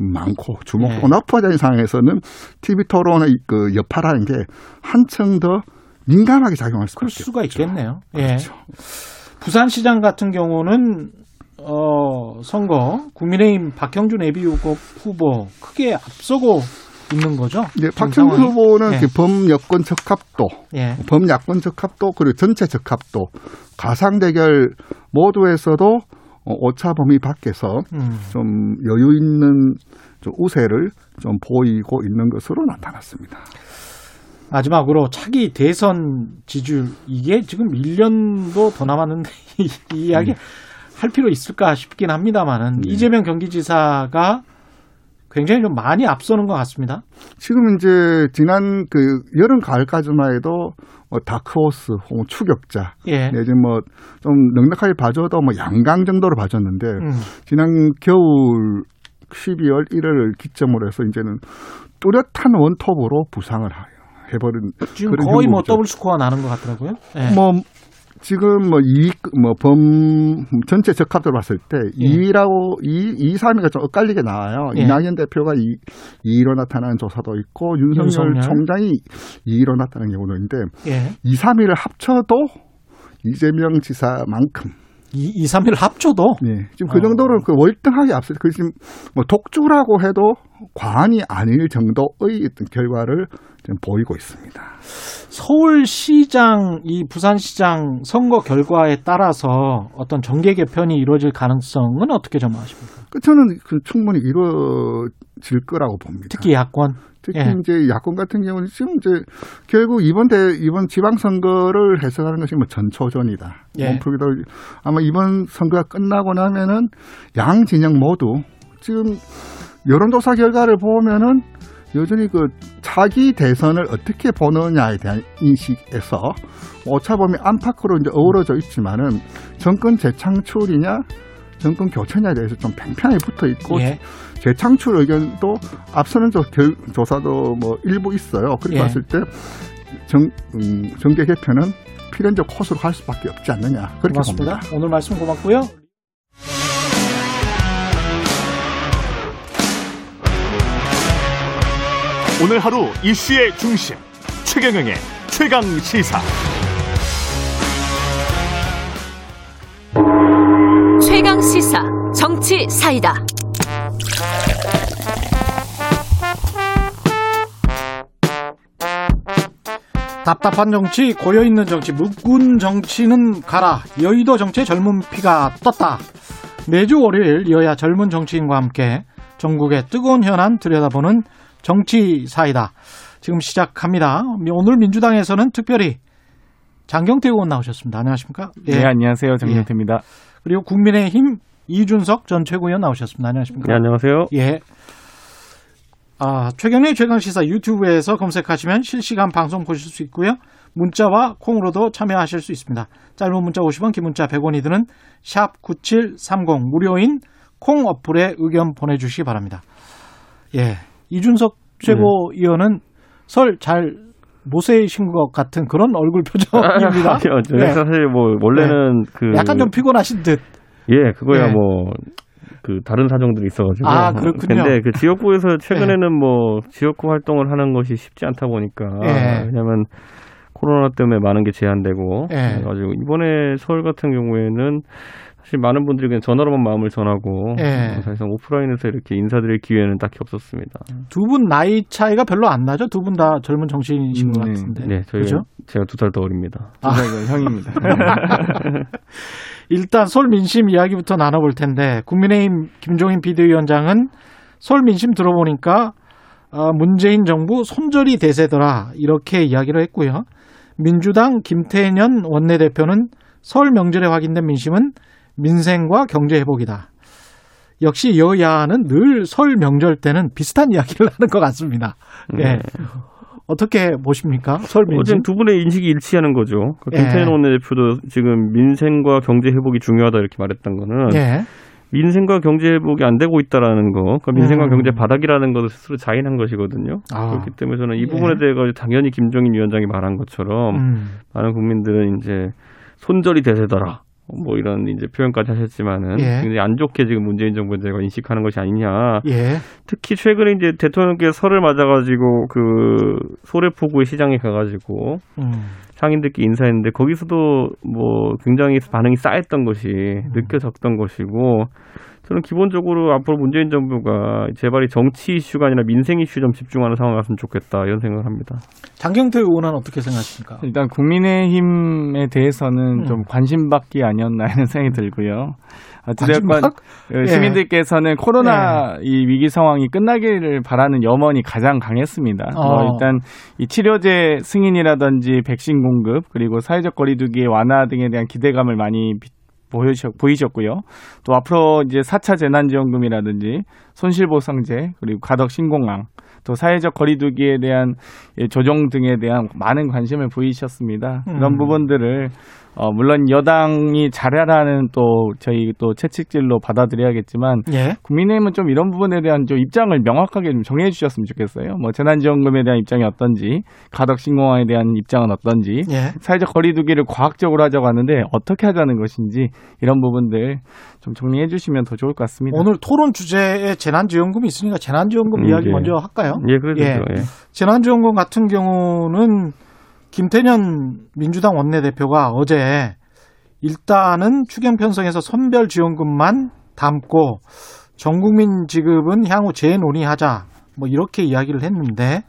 많고 주목도가 네. 있는 상황에서는 TV 토론의 그 여파라는 게 한층 더 민감하게 작용할 수밖에 그럴 수가 없죠. 있겠네요. 예. 그렇죠. 부산시장 같은 경우는 어, 선거 국민의힘 박형준 예비 후보 후보 크게 앞서고 있는 거죠. 박정희 상황이? 후보는 예. 그 범여권 적합도, 예. 범야권 적합도 그리고 전체 적합도, 가상 대결 모두에서도 어, 오차 범위 밖에서 음. 좀 여유 있는 좀 우세를 좀 보이고 있는 것으로 나타났습니다. 마지막으로 차기 대선 지지율 이게 지금 1년도 더 남았는데 이, 이 이야기 할 필요 있을까 싶긴 합니다만은 네. 이재명 경기지사가 굉장히 좀 많이 앞서는 것 같습니다. 지금 이제 지난 그 여름 가을까지만 해도 뭐 다크호스 혹은 추격자 예. 내지 뭐 좀 넉넉하게 봐줘도 뭐 양강 정도로 봐줬는데 음. 지난 겨울 12월 1월 기점으로 해서 이제는 뚜렷한 원톱으로 부상을 하- 해버린 지금 거의 뭐 형국이죠. 더블 스코어 나는 것 같더라고요. 예. 뭐 지금 뭐이뭐범 전체 적합도로 봤을 때 예. 2위라고 2, 2, 3위가 좀 엇갈리게 나와요. 예. 이낙연 대표가 2, 2위로 나타나는 조사도 있고 윤석열, 윤석열. 총장이 2위로 나타나는 경우도 있는데 예. 2, 3위를 합쳐도 이재명 지사만큼 이, 2, 3일 합쳐도 예. 지금 그 어. 정도로 그 월등하게 앞서 그 지금 뭐 독주라고 해도 과언이 아닐 정도의 어떤 결과를 지금 보이고 있습니다. 서울시장, 이 부산시장 선거 결과에 따라서 어떤 정계 개편이 이루어질 가능성은 어떻게 전망하십니까? 그 저는 그 충분히 이루어질 거라고 봅니다. 특히 야권. 특히 예. 이제 야권 같은 경우는 지금 이제 결국 이번 대 이번 지방 선거를 해석하는 것이 뭐 전초전이다. 예. 몸풀기도 아마 이번 선거가 끝나고 나면은 양 진영 모두 지금 여론조사 결과를 보면은 여전히 그 차기 대선을 어떻게 보느냐에 대한 인식에서 오차범위 안팎으로 이제 어우러져 있지만은 정권 재창출이냐 정권 교체냐에 대해서 좀 팽팽하게 붙어 있고 예. 재창출 의견도 앞서는 조, 결, 조사도 뭐 일부 있어요. 그렇게 예. 봤을 때 정, 음, 정계 개편은 필연적 코스로 갈 수밖에 없지 않느냐 그렇게 고맙습니다. 봅니다. 오늘 말씀 고맙고요. 오늘 하루 이슈의 중심 최경영의 최강 시사 시사 정치 사이다. 답답한 정치, 고여있는 정치, 묵은 정치는 가라. 여의도 정치의 젊은 피가 떴다. 매주 월요일 여야 젊은 정치인과 함께 전국의 뜨거운 현안 들여다보는 정치 사이다. 지금 시작합니다. 오늘 민주당에서는 특별히 장경태 의원 나오셨습니다. 안녕하십니까? 예. 네, 안녕하세요. 장경태입니다. 그리고 국민의힘 이준석 전 최고위원 나오셨습니다. 안녕하십니까? 네, 안녕하세요. 예. 아, 최경의 최강 시사 유튜브에서 검색하시면 실시간 방송 보실 수 있고요. 문자와 콩으로도 참여하실 수 있습니다. 짧은 문자 50원, 긴 문자 100원이 드는 샵 9730 무료인 콩 어플에 의견 보내 주시기 바랍니다. 예. 이준석 최고위원은 설잘 모세이신 것 같은 그런 얼굴 표정입니다. 아니요, 저 네. 사실 뭐 원래는 그 약간 좀 피곤하신 듯. 예, 그거야 네. 뭐. 그 다른 사정들이 있어가지고. 아, 그렇군요. 근데 그 지역구에서 최근에는 뭐 지역구 활동을 하는 것이 쉽지 않다 보니까 예. 왜냐하면 코로나 때문에 많은 게 제한되고 예. 그래가지고 이번에 서울 같은 경우에는 사실 많은 분들이 그냥 전화로만 마음을 전하고 예. 어, 사실상 오프라인에서 이렇게 인사드릴 기회는 딱히 없었습니다. 두 분 나이 차이가 별로 안 나죠? 두 분 다 젊은 정신이신 것 음, 네. 같은데. 네, 저희가 그죠? 제가 두 살 더 어립니다. 아. 제가 형입니다. 일단 서울 민심 이야기부터 나눠볼 텐데 국민의힘 김종인 비대위원장은 서울 민심 들어보니까 어, 문재인 정부 손절이 대세더라 이렇게 이야기를 했고요. 민주당 김태년 원내대표는 설 명절에 확인된 민심은 민생과 경제 회복이다. 역시 여야는 늘 설 명절 때는 비슷한 이야기를 하는 것 같습니다. 예. 네. 어떻게 보십니까? 설 민심? 어쨌든 두 분의 인식이 일치하는 거죠. 그러니까 예. 김태년 원내대표도 지금 민생과 경제 회복이 중요하다 이렇게 말했던 거는 예. 민생과 경제 회복이 안 되고 있다라는 거, 그러니까 민생과 음. 경제 바닥이라는 것을 스스로 자인한 것이거든요. 아. 그렇기 때문에 저는 이 예. 부분에 대해 서 당연히 김정인 위원장이 말한 것처럼 음. 많은 국민들은 이제 손절이 대세더라. 뭐 이런 이제 표현까지 하셨지만은 예. 굉장히 안 좋게 지금 문재인 정부에 대해서 인식하는 것이 아니냐. 예. 특히 최근에 이제 대통령께서 설을 맞아가지고 그 소래포구의 시장에 가가지고 음. 상인들께 인사했는데 거기서도 뭐 굉장히 반응이 쌓였던 것이 느껴졌던 것이고 저는 기본적으로 앞으로 문재인 정부가 제발이 정치 이슈가 아니라 민생 이슈 좀 집중하는 상황이 왔으면 좋겠다 이런 생각을 합니다. 장경태 의원은 어떻게 생각하십니까? 일단 국민의힘에 대해서는 음. 좀 관심받기 아니었나 하는 생각이 들고요. 어찌됐건? 어, 예. 시민들께서는 코로나 이 위기 상황이 끝나기를 바라는 염원이 가장 강했습니다. 어. 뭐 일단 이 치료제 승인이라든지 백신 공급 그리고 사회적 거리두기 완화 등에 대한 기대감을 많이 비- 보이셨, 보이셨고요. 또 앞으로 이제 4차 재난지원금이라든지 손실보상제 그리고 가덕 신공항 또 사회적 거리두기에 대한 예, 조정 등에 대한 많은 관심을 보이셨습니다. 음. 이런 부분들을 어, 물론 여당이 잘하라는 또 저희 또 채찍질로 받아들여야겠지만 예. 국민의힘은 좀 이런 부분에 대한 좀 입장을 명확하게 좀 정해 주셨으면 좋겠어요. 뭐 재난지원금에 대한 입장이 어떤지, 가덕신공항에 대한 입장은 어떤지, 예. 사회적 거리두기를 과학적으로 하자고 하는데 어떻게 하자는 것인지 이런 부분들 좀 정리해 주시면 더 좋을 것 같습니다. 오늘 토론 주제에 재난지원금이 있으니까 재난지원금 음, 이야기 예. 먼저 할까요? 예, 그래도 예. 예. 재난지원금 같은 경우는 김태년 민주당 원내대표가 어제 일단은 추경 편성에서 선별 지원금만 담고 전 국민 지급은 향후 재논의하자 뭐 이렇게 이야기를 했는데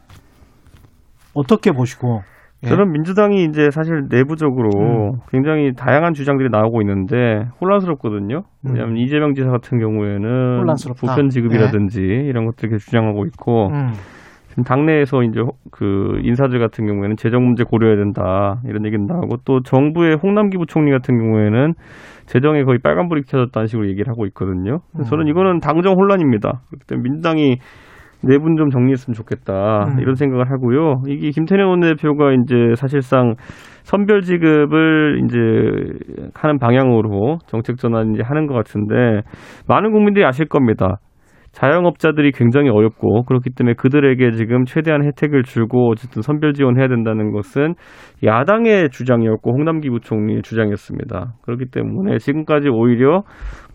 어떻게 보시고 예. 저는 민주당이 이제 사실 내부적으로 음. 굉장히 다양한 주장들이 나오고 있는데 혼란스럽거든요. 음. 왜냐하면 이재명 지사 같은 경우에는 혼란스럽다. 보편 지급이라든지 이런 것들 계속 주장하고 있고 음. 지금 당내에서 이제 호- 그 인사들 같은 경우에는 재정 문제 고려해야 된다 이런 얘기는 나오고 또 정부의 홍남기 부 총리 같은 경우에는 재정에 거의 빨간불이 켜졌다는 식으로 얘기를 하고 있거든요. 저는 음. 이거는 당정 혼란입니다. 그렇기 때문에 민주당이 내분 좀 정리했으면 좋겠다 음. 이런 생각을 하고요. 이게 김태년 원내대표가 이제 사실상 선별 지급을 이제 하는 방향으로 정책 전환 이제 하는 것 같은데 많은 국민들이 아실 겁니다. 자영업자들이 굉장히 어렵고 그렇기 때문에 그들에게 지금 최대한 혜택을 주고 어쨌든 선별 지원해야 된다는 것은 야당의 주장이었고 홍남기 부총리의 주장이었습니다. 그렇기 때문에 지금까지 오히려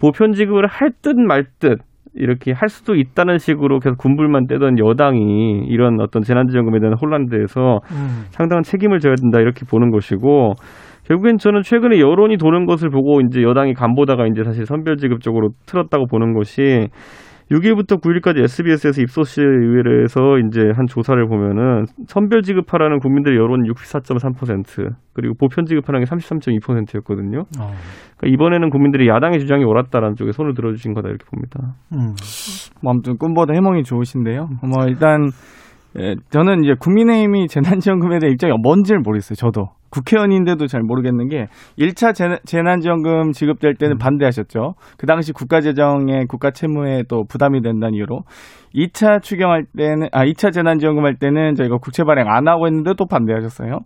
보편 지급을 할 듯 말듯 이렇게 할 수도 있다는 식으로 계속 군불만 떼던 여당이 이런 어떤 재난지원금에 대한 혼란에 대해서 음. 상당한 책임을 져야 된다 이렇게 보는 것이고 결국엔 저는 최근에 여론이 도는 것을 보고 이제 여당이 간보다가 이제 사실 선별지급 쪽으로 틀었다고 보는 것이 6일부터 9일까지 SBS에서 입소시 의회에서 이제 한 조사를 보면은 선별 지급하라는 국민들의 여론이 64.3% 그리고 보편 지급하라는 게 33.2%였거든요. 어. 그러니까 이번에는 국민들이 야당의 주장이 옳았다라는 쪽에 손을 들어주신 거다 이렇게 봅니다. 음. 뭐 아무튼 꿈보다 해몽이 좋으신데요. 뭐 일단 예, 저는 이제 국민의힘이 재난지원금에 대한 입장이 뭔지를 모르겠어요. 저도 국회의원인데도 잘 모르겠는 게 1차 재난, 지원금 지급될 때는 반대하셨죠. 그 당시 국가재정에 국가 채무에 또 부담이 된다는 이유로 2차 추경할 때는 아 2차 재난지원금 할 때는 저희가 국채 발행 안 하고 했는데 또 반대하셨어요.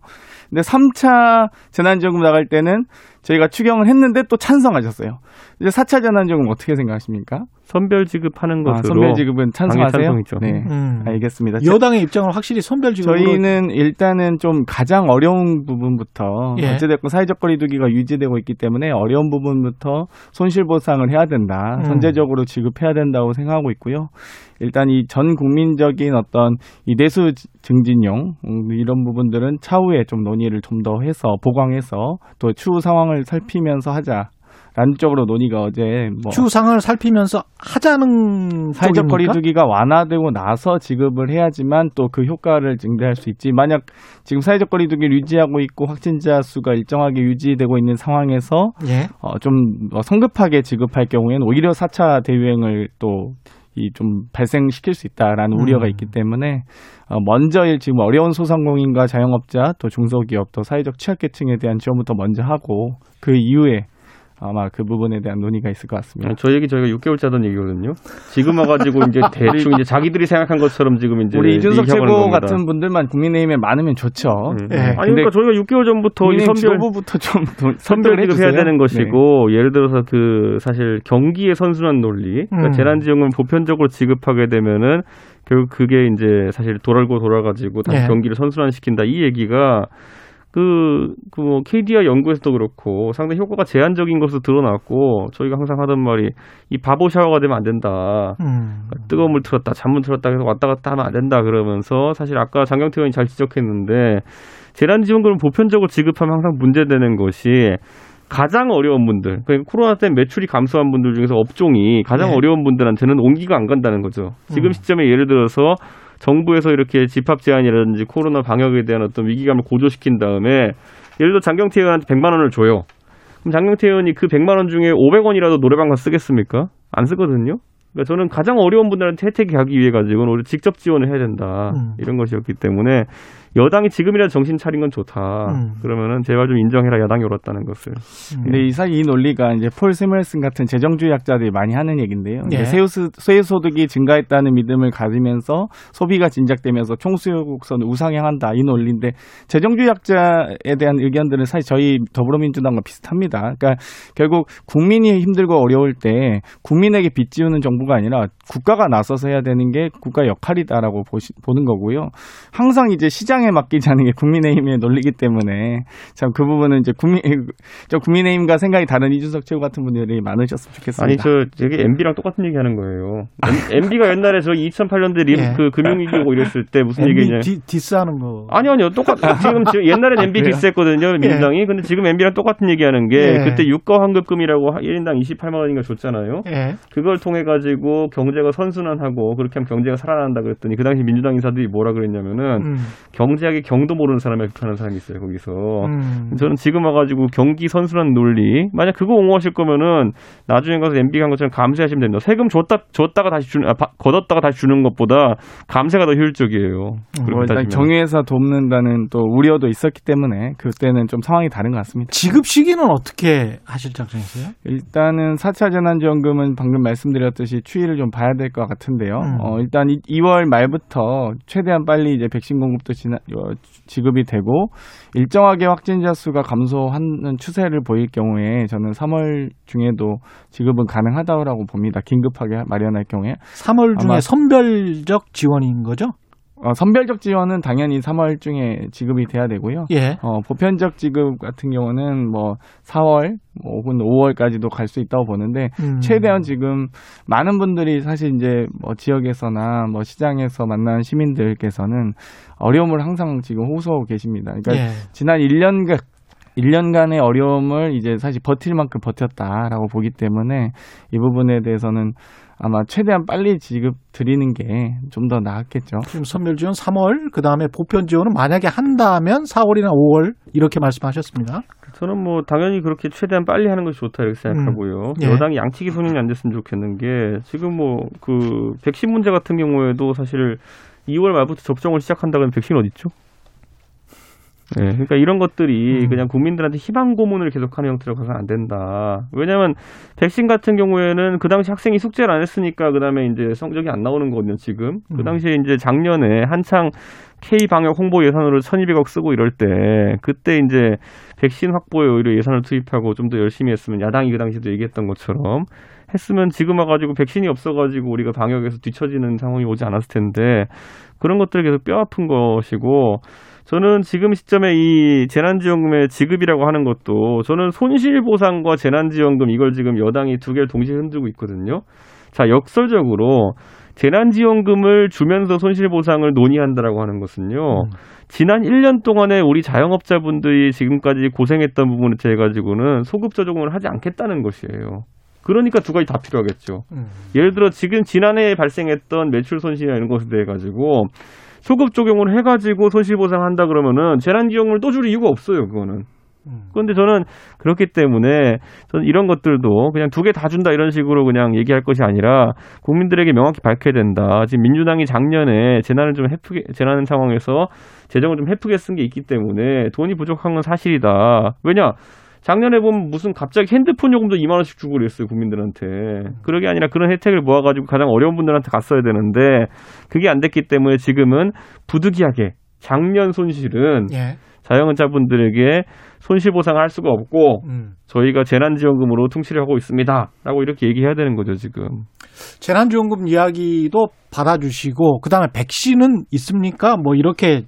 근데 3차 재난지원금 나갈 때는 저희가 추경을 했는데 또 찬성하셨어요. 이제 4차 재난지원금 어떻게 생각하십니까? 선별 지급하는 것으로 아, 선별 지급은 찬성하세요? 네, 음. 알겠습니다. 여당의 입장을 확실히 선별 지급으로 저희는 일단은 좀 가장 어려운 부분부터 예. 어찌됐건 사회적 거리두기가 유지되고 있기 때문에 어려운 부분부터 손실 보상을 해야 된다. 음. 선제적으로 지급해야 된다고 생각하고 있고요. 일단 이 전 국민적인 어떤 이 내수 증진용 음, 이런 부분들은 차후에 좀 논의를 좀 더 해서 보강해서 또 추후 상황을 살피면서 하자. 라는 쪽으로 논의가 어제 뭐 추후 상황을 살피면서 하자는 사회적? 거리두기가 완화되고 나서 지급을 해야지만 또 그 효과를 증대할 수 있지. 만약 지금 사회적 거리두기를 유지하고 있고 확진자 수가 일정하게 유지되고 있는 상황에서 예. 어, 좀뭐 성급하게 지급할 경우에는 오히려 4차 대유행을 또 이 좀 발생시킬 수 있다라는 음. 우려가 있기 때문에 어, 먼저 일- 지금 어려운 소상공인과 자영업자 또 중소기업 또 사회적 취약계층에 대한 지원부터 먼저 하고 그 이후에 아마 그 부분에 대한 논의가 있을 것 같습니다. 아니, 저 얘기 저희가 6개월 짜던 얘기거든요. 지금 와가지고 이제 대충 이제 자기들이 생각한 것처럼 지금 이제 우리 이준석 최고. 같은 분들만 국민의힘에 많으면 좋죠. 음. 예. 아니 그러니까 저희가 6개월 전부터 이 선별 지도부부터 좀 도- 선별 해주세요. 되는 네. 것이고 예를 들어서 그 사실 경기의 선순환 논리 그러니까 음. 재난지원금 보편적으로 지급하게 되면은 결국 그게 이제 사실 돌아고 돌아가지고 다시 예. 경기를 선순환 시킨다 이 얘기가 그, 그, 뭐, KDI 연구에서도 그렇고 상당히 효과가 제한적인 것으로 드러났고 저희가 항상 하던 말이 이 바보 샤워가 되면 안 된다. 음. 뜨거운 물 틀었다, 찬물 틀었다 해서 왔다 갔다 하면 안 된다 그러면서 사실 아까 장경태 의원이 잘 지적했는데 재난 지원금을 보편적으로 지급하면 항상 문제되는 것이 가장 어려운 분들, 그러니까 코로나 때문에 매출이 감소한 분들 중에서 업종이 가장 네. 어려운 분들한테는 온기가 안 간다는 거죠. 지금 음. 시점에 예를 들어서 정부에서 이렇게 집합 제한이라든지 코로나 방역에 대한 어떤 위기감을 고조시킨 다음에 예를 들어 장경태 의원한테 100만 원을 줘요. 그럼 장경태 의원이 그 100만 원 중에 500원이라도 노래방 가서 쓰겠습니까? 안 쓰거든요. 그러니까 저는 가장 어려운 분들한테 혜택이 가기 위해 가지고는 우리 직접 지원을 해야 된다 음. 이런 것이었기 때문에 여당이 지금이라도 정신 차린 건 좋다. 음. 그러면은 제발 좀 인정해라 야당이 옳았다는 것을. 근데 이 사실 이 논리가 이제 폴 세멜슨 같은 재정주의학자들이 많이 하는 얘기인데요. 예. 이제 세우스, 세소득이 증가했다는 믿음을 가지면서 소비가 진작되면서 총수요국선 우상향한다 이 논리인데 재정주의학자에 대한 의견들은 사실 저희 더불어민주당과 비슷합니다. 그러니까 결국 국민이 힘들고 어려울 때 국민에게 빚 지우는 정부 가 아니라 국가가 나서서 해야 되는 게 국가 역할이다라고 보시, 보는 거고요. 항상 이제 시장에 맡기자는 게 국민의힘의 논리기 때문에 참 그 부분은 이제 국민 저 국민의힘과 생각이 다른 이준석 최고 같은 분들이 많으셨으면 좋겠습니다. 아니 저 저기 MB랑 똑같은 얘기 하는 거예요. MB가 옛날에 저 2008년대 리, 예. 그 금융위기 오고 이랬을 때 무슨 MB 얘기냐? 디, 디스하는 거. 아니 아니요 똑같 지금 지금 옛날엔 MB 그래요? 디스했거든요 민주당이 근데 지금 MB랑 똑같은 얘기하는 게 예. 그때 유가 환급금이라고 1인당 28만 원인가 줬잖아요. 예. 그걸 통해 가지고 경제 가 선순환하고 그렇게 하면 경제가 살아난다 그랬더니 그 당시 민주당 인사들이 뭐라 그랬냐면은 음. 경제학의 경도 모르는 사람이 비판하는 사람이 있어요 거기서. 음. 저는 지금 와가지고 경기 선순환 논리 만약 그거 옹호하실 거면은 나중에 가서 MB가 한 것처럼 감세하시면 됩니다. 세금 줬다 줬다가 다시 주는 아, 바- 걷었다가 다시 주는 것보다 감세가 더 효율적이에요. 뭐 일단. 정유회사 돕는다는 또 우려도 있었기 때문에 그때는 좀 상황이 다른 것 같습니다. 지급 시기는 어떻게 하실 작정이세요? 일단은 4차 재난지원금은 방금 말씀드렸듯이 추이를 좀 봐야 될 것 같은데요. 음. 어, 일단 2월 말부터 최대한 빨리 이제 백신 공급도 지나, 어, 지급이 되고 일정하게 확진자 수가 감소하는 추세를 보일 경우에 저는 3월 중에도 지급은 가능하다고 봅니다. 긴급하게 마련할 경우에. 3월 중에 선별적 지원인 거죠? 어, 선별적 지원은 당연히 3월 중에 지급이 돼야 되고요. 예. 어, 보편적 지급 같은 경우는 뭐 4월 뭐 혹은 5월까지도 갈 수 있다고 보는데 음. 최대한 지금 많은 분들이 사실 이제 뭐 지역에서나 뭐 시장에서 만난 시민들께서는 어려움을 항상 지금 호소하고 계십니다. 그러니까 예. 지난 1년간 1년간의 어려움을 이제 사실 버틸 만큼 버텼다라고 보기 때문에 이 부분에 대해서는 아마 최대한 빨리 지급 드리는 게 좀 더 나았겠죠. 지금 선별 지원 3월, 그 다음에 보편 지원은 만약에 한다면 4월이나 5월 이렇게 말씀하셨습니다. 저는 뭐 당연히 그렇게 최대한 빨리 하는 것이 좋다 이렇게 생각하고요. 예. 여당이 양치기 손님이 안 됐으면 좋겠는 게 지금 뭐 그 백신 문제 같은 경우에도 사실 2월 말부터 접종을 시작한다면 백신 어디 있죠? 네, 그러니까 이런 것들이 음. 그냥 국민들한테 희망 고문을 계속하는 형태로 가서는 안 된다. 왜냐하면 백신 같은 경우에는 그 당시 학생이 숙제를 안 했으니까 그 다음에 이제 성적이 안 나오는 거거든요. 지금 그 음. 당시에 이제 작년에 한창 K 방역 홍보 예산으로 1,200억 쓰고 이럴 때 그때 이제 백신 확보에 오히려 예산을 투입하고 좀 더 열심히 했으면 야당이 그 당시도 얘기했던 것처럼 했으면 지금 와가지고 백신이 없어가지고 우리가 방역에서 뒤처지는 상황이 오지 않았을 텐데 그런 것들이 계속 뼈 아픈 것이고 저는 지금 시점에 이 재난지원금의 지급이라고 하는 것도 저는 손실보상과 재난지원금 이걸 지금 여당이 두 개를 동시에 흔들고 있거든요. 자, 역설적으로 재난지원금을 주면서 손실보상을 논의한다라고 하는 것은요. 지난 1년 동안에 우리 자영업자분들이 지금까지 고생했던 부분을 대해 가지고는 소급 조정을 하지 않겠다는 것이에요. 그러니까 두 가지 다 필요하겠죠. 음. 예를 들어 지금 지난해에 발생했던 매출 손실이나 이런 것에 대해 가지고 소급 적용을 해가지고 손실 보상한다 그러면은 재난지원금을 또 줄 이유가 없어요. 그거는. 음. 그런데 저는 그렇기 때문에 저는 이런 것들도 그냥 두 개 다 준다 이런 식으로 그냥 얘기할 것이 아니라 국민들에게 명확히 밝혀야 된다. 지금 민주당이 작년에 재난을 좀 해프게 재난 상황에서 재정을 좀 해프게 쓴 게 있기 때문에 돈이 부족한 건 사실이다. 왜냐? 작년에 보면 무슨 갑자기 핸드폰 요금도 2만 원씩 주고 그랬어요 국민들한테. 그러게 아니라 그런 혜택을 모아가지고 가장 어려운 분들한테 갔어야 되는데 그게 안 됐기 때문에 지금은 부득이하게 작년 손실은 예. 자영업자분들에게 손실 보상을 할 수가 없고 음. 저희가 재난지원금으로 통치를 하고 있습니다라고 이렇게 얘기해야 되는 거죠 지금. 재난지원금 이야기도 받아주시고 그다음에 백신은 있습니까? 뭐 이렇게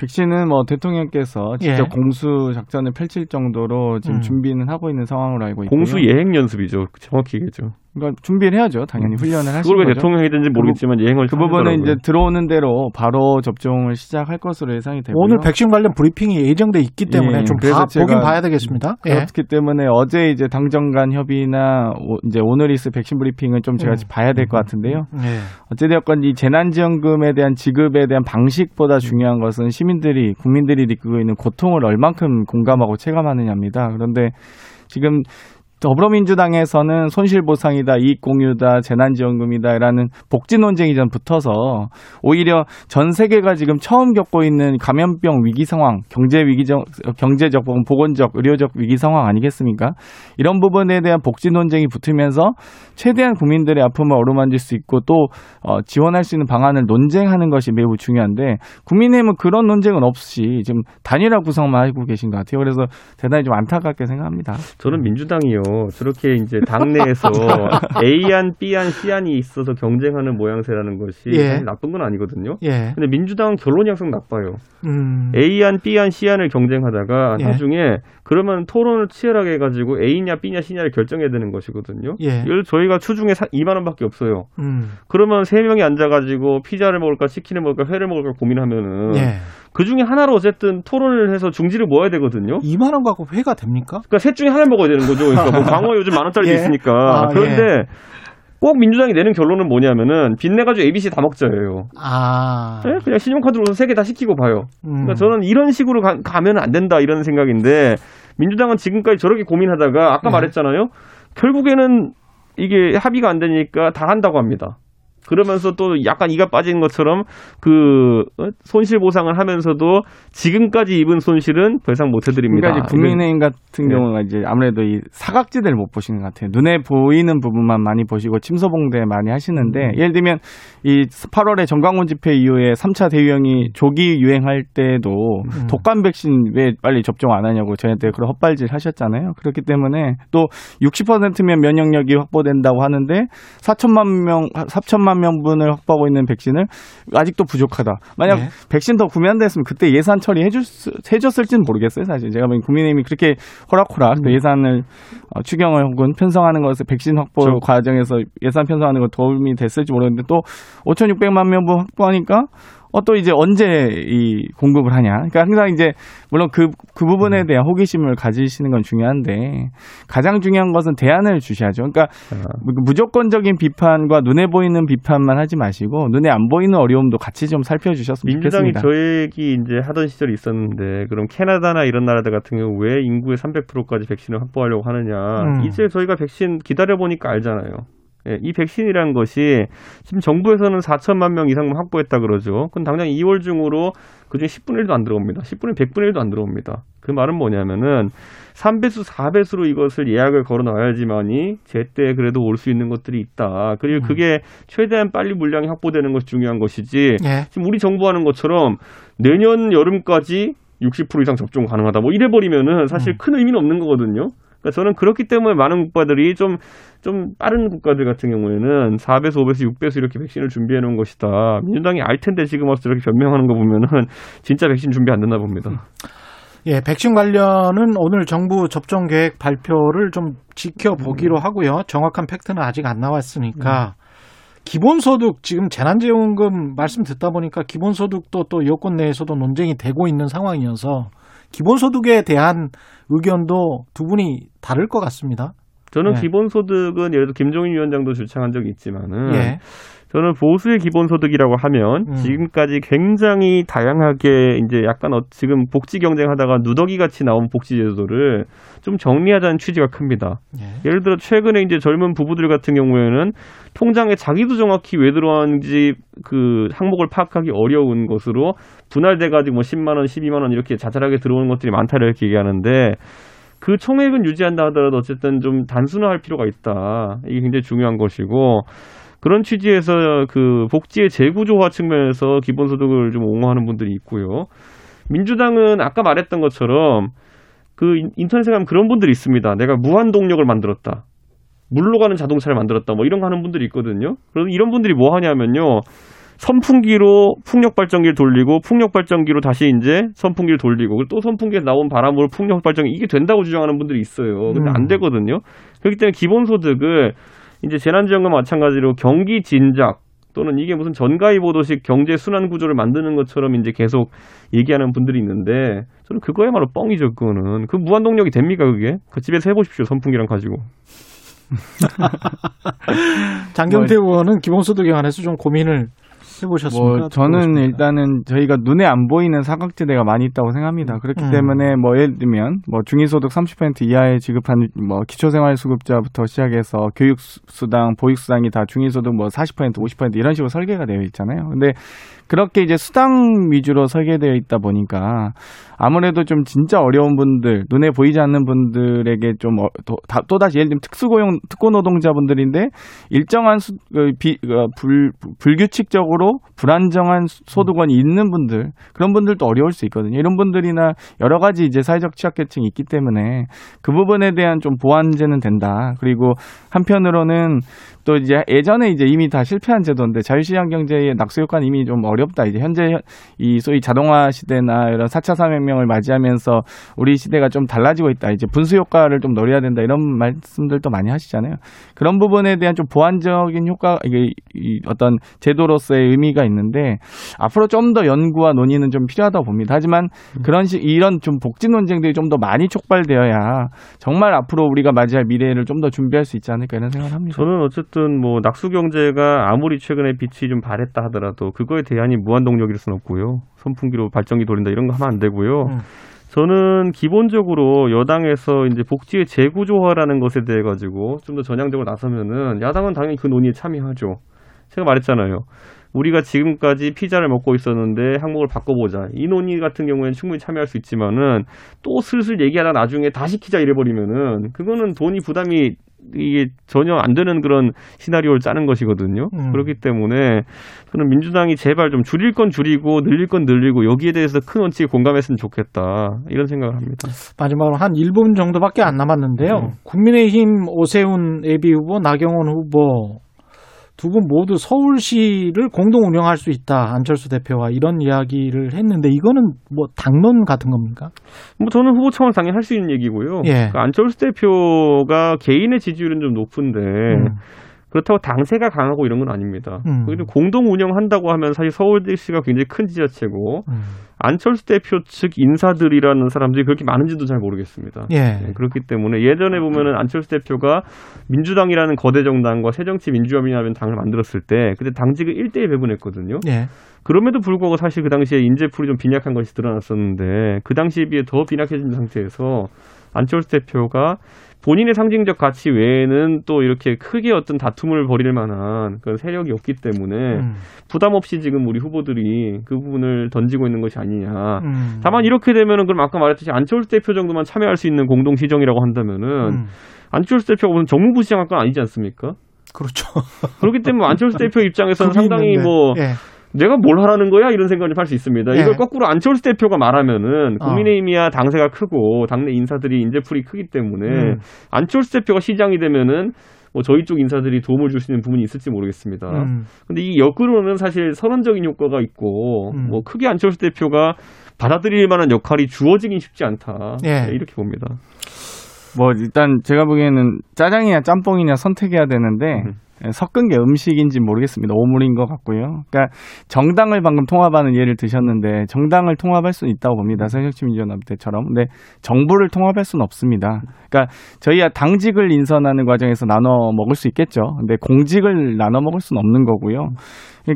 백신은 뭐 대통령께서 직접 예. 공수 작전을 펼칠 정도로 지금 음. 준비는 하고 있는 상황으로 알고 있고요. 공수 예행 연습이죠 정확히 얘기죠. 그러니까 준비를 해야죠. 당연히 훈련을 하시는 그걸 왜 거죠. 대통령이 든지 모르겠지만 예행을 그 부분은 이제. 들어오는 대로 바로 접종을 시작할 것으로 예상이 되고요. 오늘 백신 관련 브리핑이 예정돼 있기 때문에 예, 좀 그래서 봐, 보긴 봐야 되겠습니다. 예. 그렇기 때문에 어제 이제 당정 간 협의나 오, 이제 오늘 있을 백신 브리핑은 좀 제가 음. 봐야 될 것 같은데요. 예. 어찌되었건 이 재난지원금에 대한 지급에 대한 음. 방식보다 중요한 것은 시민들이 국민들이 느끼고 있는 고통을 얼만큼 공감하고 체감하느냐입니다. 그런데 지금 더불어민주당에서는 손실보상이다, 이익공유다, 재난지원금이다라는 복지 논쟁이 전 붙어서 오히려 전 세계가 지금 처음 겪고 있는 감염병 위기 상황, 경제 위기적, 경제적, 보건적, 의료적 위기 상황 아니겠습니까? 이런 부분에 대한 복지 논쟁이 붙으면서 최대한 국민들의 아픔을 어루만질 수 있고 또 어, 지원할 수 있는 방안을 논쟁하는 것이 매우 중요한데 국민의힘은 그런 논쟁은 없이 지금 단일화 구성만 하고 계신 것 같아요. 그래서 대단히 좀 안타깝게 생각합니다. 저는 민주당이요 저렇게 이제 당내에서 A안, B안, C안이 있어서 경쟁하는 모양새라는 것이 예. 나쁜 건 아니거든요. 예. 근데 민주당은 결론이 항상 나빠요. 음. A안, B안, C안을 경쟁하다가 예. 나중에 그러면 토론을 치열하게 해가지고 A냐, B냐, C냐를 결정해야 되는 것이거든요. 예. 이걸 저희가 추중에 2만 원밖에 없어요. 음. 그러면 세 명이 앉아가지고 피자를 먹을까, 치킨을 먹을까, 회를 먹을까 고민하면은 예. 그 중에 하나로 어쨌든 토론을 해서 중지를 모아야 되거든요. 2만 원 갖고 회가 됩니까? 그러니까 셋 중에 하나를 먹어야 되는 거죠. 그러니까 뭐 광어 요즘 만 원짜리도 예. 있으니까. 아, 그런데 꼭 민주당이 내는 결론은 뭐냐면은 빚내가지고 ABC 다 먹자예요. 아. 네? 그냥 신용카드로 세 개 다 시키고 봐요. 음. 그러니까 저는 이런 식으로 가, 가면 안 된다 이런 생각인데 민주당은 지금까지 저렇게 고민하다가 아까 네. 말했잖아요. 결국에는 이게 합의가 안 되니까 다 한다고 합니다. 그러면서 또 약간 이가 빠진 것처럼 그 어? 손실 보상을 하면서도 지금까지 입은 손실은 더 이상 못 해드립니다. 그러니까 국민의힘 같은 네. 경우가 이제 아무래도 이 사각지대를 못 보시는 것 같아요. 눈에 보이는 부분만 많이 보시고 침소봉대 많이 하시는데 음. 예를 들면 이 8월에 정광훈 집회 이후에 3차 대유행이 조기 유행할 때도 음. 독감 백신 왜 빨리 접종 안 하냐고 저희한테 그런 헛발질 하셨잖아요. 그렇기 때문에 또 60%면 면역력이 확보된다고 하는데 4천만 명 4천만 명분을 확보하고 있는 백신을 아직도 부족하다. 만약 네. 백신 더 구매한다 했으면 그때 예산 처리 해줄 수, 해줬을지는 모르겠어요, 사실. 제가 보기엔 국민의힘이 그렇게 호락호락 음. 또 예산을 어, 추경을 혹은 편성하는 것에 백신 확보 저- 과정에서 예산 편성하는 것 도움이 됐을지 모르겠는데 또 5,600만 명분 확보하니까 어, 또 이제 언제 이 공급을 하냐. 그러니까 항상 이제 물론 그, 그 음. 부분에 대한 호기심을 가지시는 건 중요한데 가장 중요한 것은 대안을 주셔야죠. 그러니까 무- 무조건적인 비판과 눈에 보이는 비판만 하지 마시고 눈에 안 보이는 어려움도 같이 좀 살펴주셨으면 민주당이 좋겠습니다. 저 얘기 이제 하던 시절이 있었는데 그럼 캐나다나 이런 나라들 같은 경우 왜 인구의 300%까지 백신을 확보하려고 하느냐 음. 이제 저희가 백신 기다려 보니까 알잖아요. 예, 이 백신이라는 것이 지금 정부에서는 4천만 명 이상만 확보했다 그러죠. 그건 당장 2월 중으로 그중에 10분의 1도 안 들어옵니다. 10분의 100분의 1도 안 들어옵니다. 그 말은 뭐냐면은 3배수, 4배수로 이것을 예약을 걸어 놔야지만이 제때 그래도 올 수 있는 것들이 있다. 그리고 그게 최대한 빨리 물량이 확보되는 것이 중요한 것이지. 예. 지금 우리 정부 하는 것처럼 내년 여름까지 60% 이상 접종 가능하다. 뭐 이래 버리면은 사실 큰 의미는 없는 거거든요. 그러니까 저는 그렇기 때문에 많은 국가들이 좀, 좀 빠른 국가들 같은 경우에는 4배수, 5배수, 6배수 이렇게 백신을 준비해 놓은 것이다. 민주당이 알 텐데 지금 와서 이렇게 변명하는 거 보면은 진짜 백신 준비 안 됐나 봅니다. 예, 백신 관련은 오늘 정부 접종 계획 발표를 좀 지켜보기로 하고요. 정확한 팩트는 아직 안 나왔으니까 기본소득 지금 재난지원금 말씀 듣다 보니까 기본소득도 또 여권 내에서도 논쟁이 되고 있는 상황이어서 기본소득에 대한 의견도 두 분이 다를 것 같습니다. 저는 네. 기본소득은 예를 들어 김종인 위원장도 주창한 적이 있지만은 예. 저는 보수의 기본소득이라고 하면 음. 지금까지 굉장히 다양하게 이제 약간 어, 지금 복지 경쟁하다가 누더기 같이 나온 복지 제도를 좀 정리하자는 취지가 큽니다. 예. 예를 들어 최근에 이제 젊은 부부들 같은 경우에는 통장에 자기도 정확히 왜 들어왔는지 그 항목을 파악하기 어려운 것으로 분할돼 가지고 뭐 10만 원, 12만 원 이렇게 자잘하게 들어오는 것들이 많다 이렇게 얘기하는데 그 총액은 유지한다 하더라도 어쨌든 좀 단순화할 필요가 있다. 이게 굉장히 중요한 것이고 그런 취지에서 그 복지의 재구조화 측면에서 기본소득을 좀 옹호하는 분들이 있고요. 민주당은 아까 말했던 것처럼 그 인- 인터넷에 가면 그런 분들이 있습니다. 내가 무한 동력을 만들었다. 물로 가는 자동차를 만들었다. 뭐 이런 거 하는 분들이 있거든요. 그래서 이런 분들이 뭐 하냐면요. 선풍기로 풍력 발전기를 돌리고 풍력 발전기로 다시 이제 선풍기를 돌리고 또 선풍기에서 나온 바람으로 풍력 발전기 이게 된다고 주장하는 분들이 있어요. 근데 안 음. 되거든요. 그렇기 때문에 기본 소득을 이제 재난지원금 마찬가지로 경기 진작 또는 이게 무슨 전가위 보도식 경제 순환 구조를 만드는 것처럼 이제 계속 얘기하는 분들이 있는데 저는 그거야말로 뻥이죠. 그거는 그 무한 동력이 됩니까 그게? 그 집에서 해보십시오 선풍기랑 가지고. 장경태 의원은 기본소득에 관해서 좀 고민을 해보셨습니까? 뭐 저는 일단은 저희가 눈에 안 보이는 사각지대가 많이 있다고 생각합니다. 그렇기 음. 때문에 뭐 예를 들면 뭐 중위소득 30% 이하에 지급한 뭐 기초생활수급자부터 시작해서 교육수당, 보육수당이 다 중위소득 뭐 40% 50% 이런 식으로 설계가 되어 있잖아요. 근데 그렇게 이제 수당 위주로 설계되어 있다 보니까 아무래도 좀 진짜 어려운 분들, 눈에 보이지 않는 분들에게 좀 어, 또, 다- 또다시 예를 들면 특수고용, 특고노동자분들인데 일정한 수, 그 비, 그 불, 불규칙적으로 불안정한 수- 소득원이 있는 분들, 그런 분들도 어려울 수 있거든요. 이런 분들이나 여러 가지 이제 사회적 취약계층이 있기 때문에 그 부분에 대한 좀 보완제는 된다. 그리고 한편으로는 또 이제 예전에 이제 이미 다 실패한 제도인데 자유시장 경제의 낙수 효과는 이미 좀 어 렵다. 이제 현재 이 소위 자동화 시대나 이런 4차 산업혁명을 맞이하면서 우리 시대가 좀 달라지고 있다. 이제 분수 효과를 좀 노려야 된다. 이런 말씀들도 많이 하시잖아요. 그런 부분에 대한 좀 보완적인 효과 이게 이 어떤 제도로서의 의미가 있는데 앞으로 좀 더 연구와 논의는 좀 필요하다고 봅니다. 하지만 그런 식 이런 좀 복지 논쟁들이 좀 더 많이 촉발되어야 정말 앞으로 우리가 맞이할 미래를 좀 더 준비할 수 있지 않을까 이런 생각을 합니다. 저는 어쨌든 뭐 낙수 경제가 아무리 최근에 빛이 좀 발했다 하더라도 그거에 대 안이 무한 동력일 수는 없고요. 선풍기로 발전기 돌린다 이런 거 하면 안 되고요. 음. 저는 기본적으로 여당에서 이제 복지의 재구조화라는 것에 대해 가지고 좀 더 전향적으로 나서면은 야당은 당연히 그 논의에 참여하죠. 제가 말했잖아요. 우리가 지금까지 피자를 먹고 있었는데 항목을 바꿔보자. 이 논의 같은 경우에는 충분히 참여할 수 있지만은 또 슬슬 얘기하다 나중에 다 시키자 이래버리면은 그거는 돈이 부담이 이게 전혀 안 되는 그런 시나리오를 짜는 것이거든요. 음. 그렇기 때문에 저는 민주당이 제발 좀 줄일 건 줄이고 늘릴 건 늘리고 여기에 대해서 큰 원칙에 공감했으면 좋겠다. 이런 생각을 합니다. 마지막으로 한 1분 정도밖에 안 남았는데요. 네. 국민의힘 오세훈 예비 후보, 나경원 후보 두 분 모두 서울시를 공동 운영할 수 있다. 안철수 대표와 이런 이야기를 했는데 이거는 뭐 당론 같은 겁니까? 뭐 저는 후보 차원 당연히 할 수 있는 얘기고요. 예. 그 안철수 대표가 개인의 지지율은 좀 높은데 음. 그렇다고 당세가 강하고 이런 건 아닙니다. 음. 공동 운영한다고 하면 사실 서울시가 굉장히 큰 지자체고 음. 안철수 대표 측 인사들이라는 사람들이 그렇게 많은지도 잘 모르겠습니다. 예. 네, 그렇기 때문에 예전에 보면은 안철수 대표가 민주당이라는 거대 정당과 새정치민주연합이라는 당을 만들었을 때 그때 당직을 1대1 배분했거든요. 예. 그럼에도 불구하고 사실 그 당시에 인재풀이 좀 빈약한 것이 드러났었는데 그 당시에 비해 더 빈약해진 상태에서 안철수 대표가 본인의 상징적 가치 외에는 또 이렇게 크게 어떤 다툼을 벌일 만한 그런 세력이 없기 때문에 음. 부담 없이 지금 우리 후보들이 그 부분을 던지고 있는 것이 아니냐. 음. 다만 이렇게 되면은 그럼 아까 말했듯이 안철수 대표 정도만 참여할 수 있는 공동 시정이라고 한다면은 음. 안철수 대표가 무슨 정무부 시장 할 건 아니지 않습니까? 그렇죠. 그렇기 때문에 안철수 대표 입장에서는 상당히 있는데. 뭐 예. 내가 뭘 하라는 거야 이런 생각을 할 수 있습니다. 예. 이걸 거꾸로 안철수 대표가 말하면은 어. 국민의힘이야 당세가 크고 당내 인사들이 인재풀이 크기 때문에 음. 안철수 대표가 시장이 되면은 뭐 저희 쪽 인사들이 도움을 줄 수 있는 부분이 있을지 모르겠습니다. 음. 근데 이 역으로는 사실 선언적인 효과가 있고 음. 뭐 크게 안철수 대표가 받아들일 만한 역할이 주어지긴 쉽지 않다. 예. 네, 이렇게 봅니다. 뭐 일단 제가 보기에는 짜장이냐 짬뽕이냐 선택해야 되는데 음. 섞은 게 음식인지 모르겠습니다. 오물인 것 같고요. 그러니까 정당을 방금 통합하는 예를 드셨는데 정당을 통합할 수는 있다고 봅니다. 새정치민주연합 때처럼. 근데 정부를 통합할 수는 없습니다. 그러니까 저희야 당직을 인선하는 과정에서 나눠 먹을 수 있겠죠. 근데 공직을 나눠 먹을 수는 없는 거고요.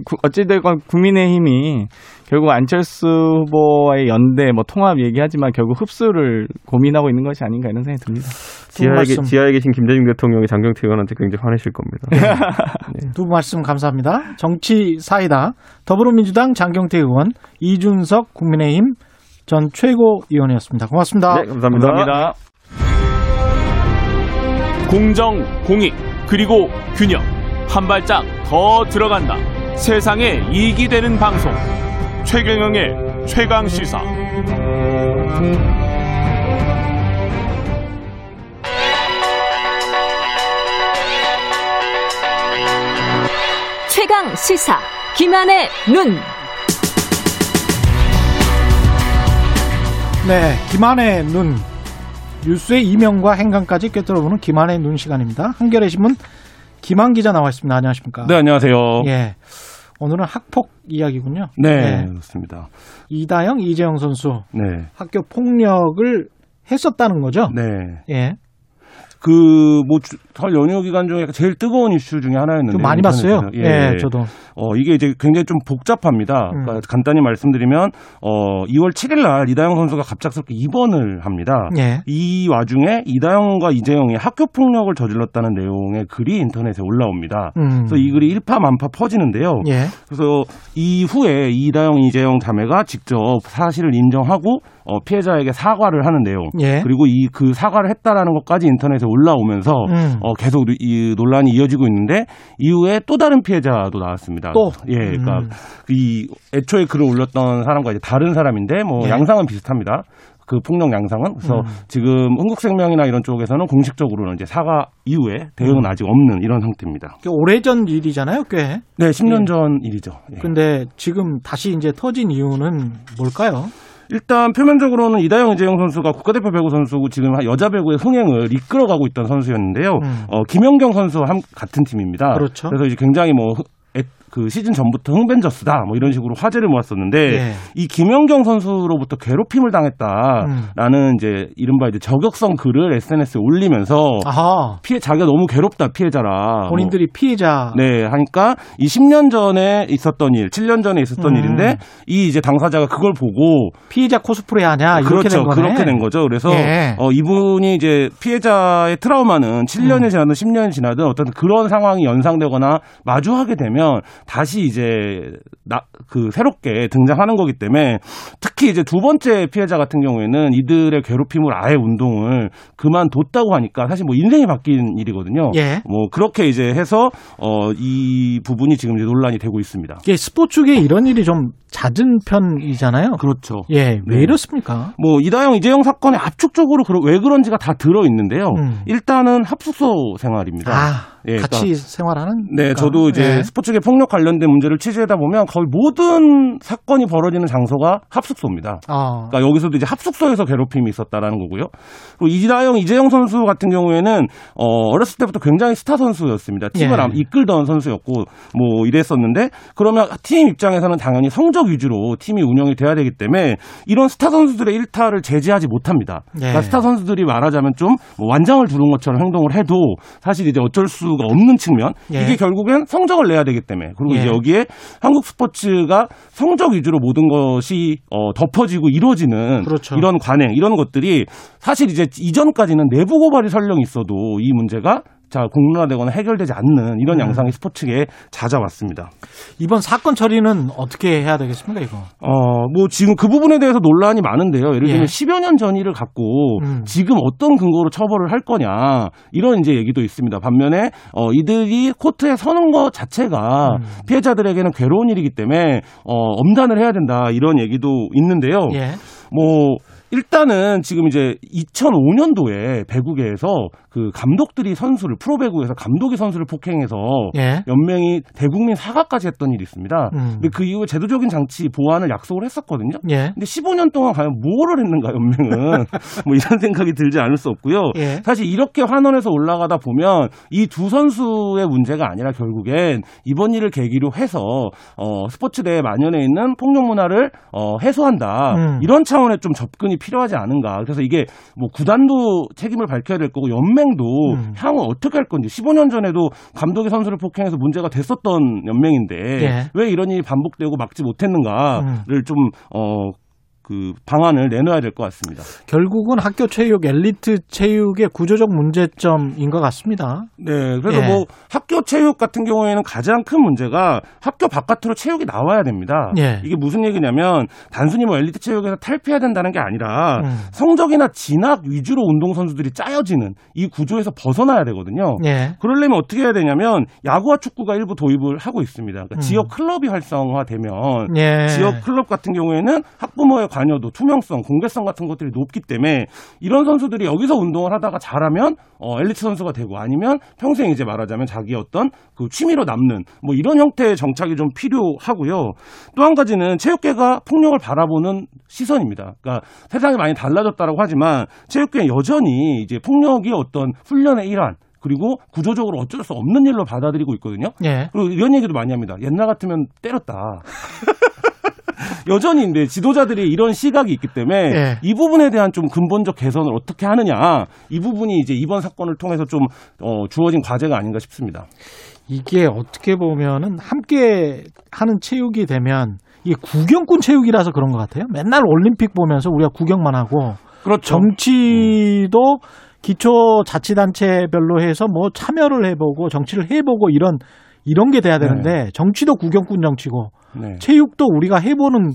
구- 어찌됐건 국민의힘이 결국 안철수 후보와의 연대, 뭐 통합 얘기하지만 결국 흡수를 고민하고 있는 것이 아닌가 이런 생각이 듭니다. 지하에, 말씀. 지하에 계신 김대중 대통령이 장경태 의원한테 굉장히 화내실 겁니다. 두분 말씀 감사합니다. 정치 사이다 더불어민주당 장경태 의원, 이준석 국민의힘 전 최고위원이었습니다. 고맙습니다. 네, 감사합니다. 공정, 공익, 그리고 균형. 한 발짝 더 들어간다. 세상에 이익이 되는 방송. 최경영의 최강 시사. 최강 시사 김한의 눈. 네, 김한의 눈. 뉴스의 이명과 행간까지 꿰뚫어보는 김한의 눈 시간입니다. 한겨레 신문 김한 기자 나와 있습니다. 안녕하십니까? 네, 안녕하세요. 예. 오늘은 학폭 이야기군요. 네, 예. 그렇습니다. 이다영, 이재영 선수 네. 학교 폭력을 했었다는 거죠? 네. 예. 그, 뭐, 주- 설 연휴 기간 중에 제일 뜨거운 이슈 중에 하나였는데. 좀 많이 봤어요. 인터넷에서. 예, 저도. 어, 이게 이제 굉장히 좀 복잡합니다. 음. 그러니까 간단히 말씀드리면, 어, 2월 7일 날 이다영 선수가 갑작스럽게 입원을 합니다. 예. 이 와중에 이다영과 이재영이 학교 폭력을 저질렀다는 내용의 글이 인터넷에 올라옵니다. 음. 그래서 이 글이 일파만파 퍼지는데요. 예. 그래서 이후에 이다영, 이재영 자매가 직접 사실을 인정하고 어, 피해자에게 사과를 하는 내용. 예. 그리고 이 그 사과를 했다라는 것까지 인터넷에 올라오면서 음. 어, 계속 이 논란이 이어지고 있는데 이후에 또 다른 피해자도 나왔습니다. 또? 예, 그러니까 음. 이 애초에 글을 올렸던 사람과 이제 다른 사람인데 뭐 예. 양상은 비슷합니다. 그 폭력 양상은 그래서 음. 지금 흥국생명이나 이런 쪽에서는 공식적으로는 이제 사과 이후에 대응은 음. 아직 없는 이런 상태입니다. 꽤 오래전 일이잖아요, 꽤. 네, 10년 예. 전 일이죠. 예. 근데 지금 다시 이제 터진 이유는 뭘까요? 일단 표면적으로는 이다영 이재영 선수가 국가대표 배구 선수고 지금 여자 배구의 흥행을 이끌어가고 있던 선수였는데요. 음. 어, 김연경 선수와 함- 같은 팀입니다. 그렇죠. 그래서 이제 굉장히 뭐 그 시즌 전부터 흥벤져스다 뭐 이런 식으로 화제를 모았었는데 예. 이 김연경 선수로부터 괴롭힘을 당했다라는 이제 이른바 이제 저격성 글을 SNS에 올리면서 아하. 피해 자기가 너무 괴롭다 피해자라 뭐 본인들이 피해자. 네, 하니까 이 10년 전에 있었던 일, 7년 전에 있었던 음. 일인데 이 이제 당사자가 그걸 보고 피해자 코스프레 하냐 이렇게 그렇죠. 된. 그렇게 된 거죠. 그래서 예. 어, 이분이 이제 피해자의 트라우마는 7년이 음. 지나든 10년이 지나든 어떤 그런 상황이 연상되거나 마주하게 되면 다시 이제 나, 그 새롭게 등장하는 거기 때문에 특히 이제 두 번째 피해자 같은 경우에는 이들의 괴롭힘을 아예 운동을 그만뒀다고 하니까 사실 뭐 인생이 바뀐 일이거든요. 예. 뭐 그렇게 이제 해서 어, 이 부분이 지금 이제 논란이 되고 있습니다. 이게 스포츠계 이런 일이 좀 잦은 편이잖아요. 그렇죠. 예, 왜 네. 이렇습니까? 뭐 이다영 이재영 사건에 압축적으로 왜 그런지가 다 들어 있는데요. 음. 일단은 합숙소 생활입니다. 아, 예, 같이 그러니까 생활하는. 네, 저도 이제 예. 스포츠계 폭력 관련된 문제를 취재하다 보면 거의 모든 사건이 벌어지는 장소가 합숙소입니다. 아, 그러니까 여기서도 이제 합숙소에서 괴롭힘이 있었다라는 거고요. 그리고 이다영, 이재영 선수 같은 경우에는 어, 어렸을 때부터 굉장히 스타 선수였습니다. 팀을 예. 이끌던 선수였고 뭐 이랬었는데 그러면 팀 입장에서는 당연히 성적 위주로 팀이 운영이 돼야 되기 때문에 이런 스타 선수들의 일탈을 제지하지 못합니다. 예. 그러니까 스타 선수들이 말하자면 좀 뭐 완장을 두른 것처럼 행동을 해도 사실 이제 어쩔 수가 이유가 없는 측면 예. 이게 결국엔 성적을 내야 되기 때문에 그리고 예. 이제 여기에 한국 스포츠가 성적 위주로 모든 것이 어, 덮어지고 이루어지는 그렇죠. 이런 관행 이런 것들이 사실 이제 이전까지는 내부 고발이 설령 있어도 이 문제가 자 공론화되거나 해결되지 않는 이런 음. 양상이 스포츠계에 잦아왔습니다. 이번 사건 처리는 어떻게 해야 되겠습니까, 이거? 어, 뭐 지금 그 부분에 대해서 논란이 많은데요. 예를 들면 예. 10여 년 전 일을 갖고 음. 지금 어떤 근거로 처벌을 할 거냐 이런 이제 얘기도 있습니다. 반면에 어, 이들이 코트에 서는 것 자체가 음. 피해자들에게는 괴로운 일이기 때문에 어, 엄단을 해야 된다 이런 얘기도 있는데요. 예. 뭐 일단은 지금 이제 2005년도에 배구계에서 그 감독들이 선수를 프로 배구에서 감독이 선수를 폭행해서 예. 연맹이 대국민 사과까지 했던 일이 있습니다. 음. 근데 그 이후에 제도적인 장치 보완을 약속을 했었거든요. 예. 근데 15년 동안 과연 뭐를 했는가 연맹은 뭐 이런 생각이 들지 않을 수 없고요. 예. 사실 이렇게 환원해서 올라가다 보면 이 두 선수의 문제가 아니라 결국엔 이번 일을 계기로 해서 어 스포츠 대에 만연해 있는 폭력 문화를 어 해소한다 음. 이런 차원의 좀 접근이 필요하지 않은가. 그래서 이게 뭐 구단도 책임을 밝혀야 될 거고 연맹도 음. 향후 어떻게 할 건지 15년 전에도 감독이 선수를 폭행해서 문제가 됐었던 연맹인데 예. 왜 이런 일이 반복되고 막지 못했는가를 좀 어. 그 방안을 내놔야 될 것 같습니다. 결국은 학교 체육, 엘리트 체육의 구조적 문제점인 것 같습니다. 네, 그래서 예. 뭐 학교 체육 같은 경우에는 가장 큰 문제가 학교 바깥으로 체육이 나와야 됩니다. 예. 이게 무슨 얘기냐면 단순히 뭐 엘리트 체육에서 탈피해야 된다는 게 아니라 음. 성적이나 진학 위주로 운동 선수들이 짜여지는 이 구조에서 벗어나야 되거든요. 예. 그러려면 어떻게 해야 되냐면 야구와 축구가 일부 도입을 하고 있습니다. 그러니까 음. 지역 클럽이 활성화되면 예. 지역 클럽 같은 경우에는 학부모의 관여도 투명성, 공개성 같은 것들이 높기 때문에 이런 선수들이 여기서 운동을 하다가 잘하면 어, 엘리트 선수가 되고 아니면 평생 이제 말하자면 자기의 어떤 그 취미로 남는 뭐 이런 형태의 정착이 좀 필요하고요. 또 한 가지는 체육계가 폭력을 바라보는 시선입니다. 그러니까 세상이 많이 달라졌다라고 하지만 체육계는 여전히 이제 폭력이 어떤 훈련의 일환 그리고 구조적으로 어쩔 수 없는 일로 받아들이고 있거든요. 예. 그리고 이런 얘기도 많이 합니다. 옛날 같으면 때렸다. 여전히 근데 지도자들이 이런 시각이 있기 때문에 예. 이 부분에 대한 좀 근본적 개선을 어떻게 하느냐 이 부분이 이제 이번 사건을 통해서 좀 어, 주어진 과제가 아닌가 싶습니다. 이게 어떻게 보면은 함께 하는 체육이 되면 이게 구경꾼 체육이라서 그런 것 같아요. 맨날 올림픽 보면서 우리가 구경만 하고 그렇죠. 정치도 기초 자치단체별로 해서 뭐 참여를 해보고 정치를 해보고 이런 이런 게 돼야 되는데 정치도 구경꾼 정치고 네. 체육도 우리가 해보는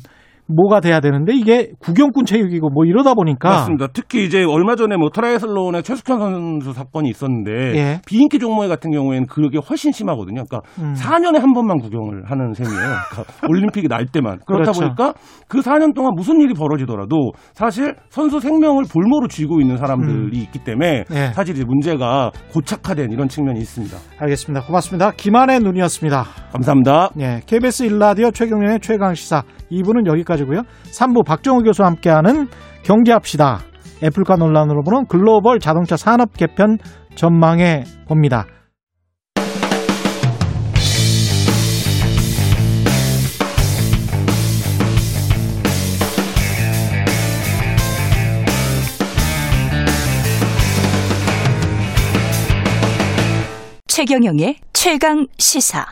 뭐가 돼야 되는데 이게 구경꾼 체육이고 뭐 이러다 보니까 맞습니다. 특히 이제 얼마 전에 뭐 트라이애슬론의 최숙현 선수 사건이 있었는데 예. 비인기 종목의 같은 경우에는 그게 훨씬 심하거든요. 그러니까 음. 4년에 한 번만 구경을 하는 셈이에요. 그러니까 올림픽이 날 때만. 그렇다 그렇죠. 보니까 그 4년 동안 무슨 일이 벌어지더라도 사실 선수 생명을 볼모로 쥐고 있는 사람들이 있기 때문에 예. 사실 이제 문제가 고착화된 이런 측면이 있습니다. 알겠습니다. 고맙습니다. 김완의 눈이었습니다. 감사합니다. 예, KBS 일라디오 최경련의 최강 시사 2부는 여기까지 고요. 3부 박정우 교수와 함께하는 경제합시다. 애플카 논란으로 보는 글로벌 자동차 산업 개편 전망해 봅니다. 최경영의 최강 시사.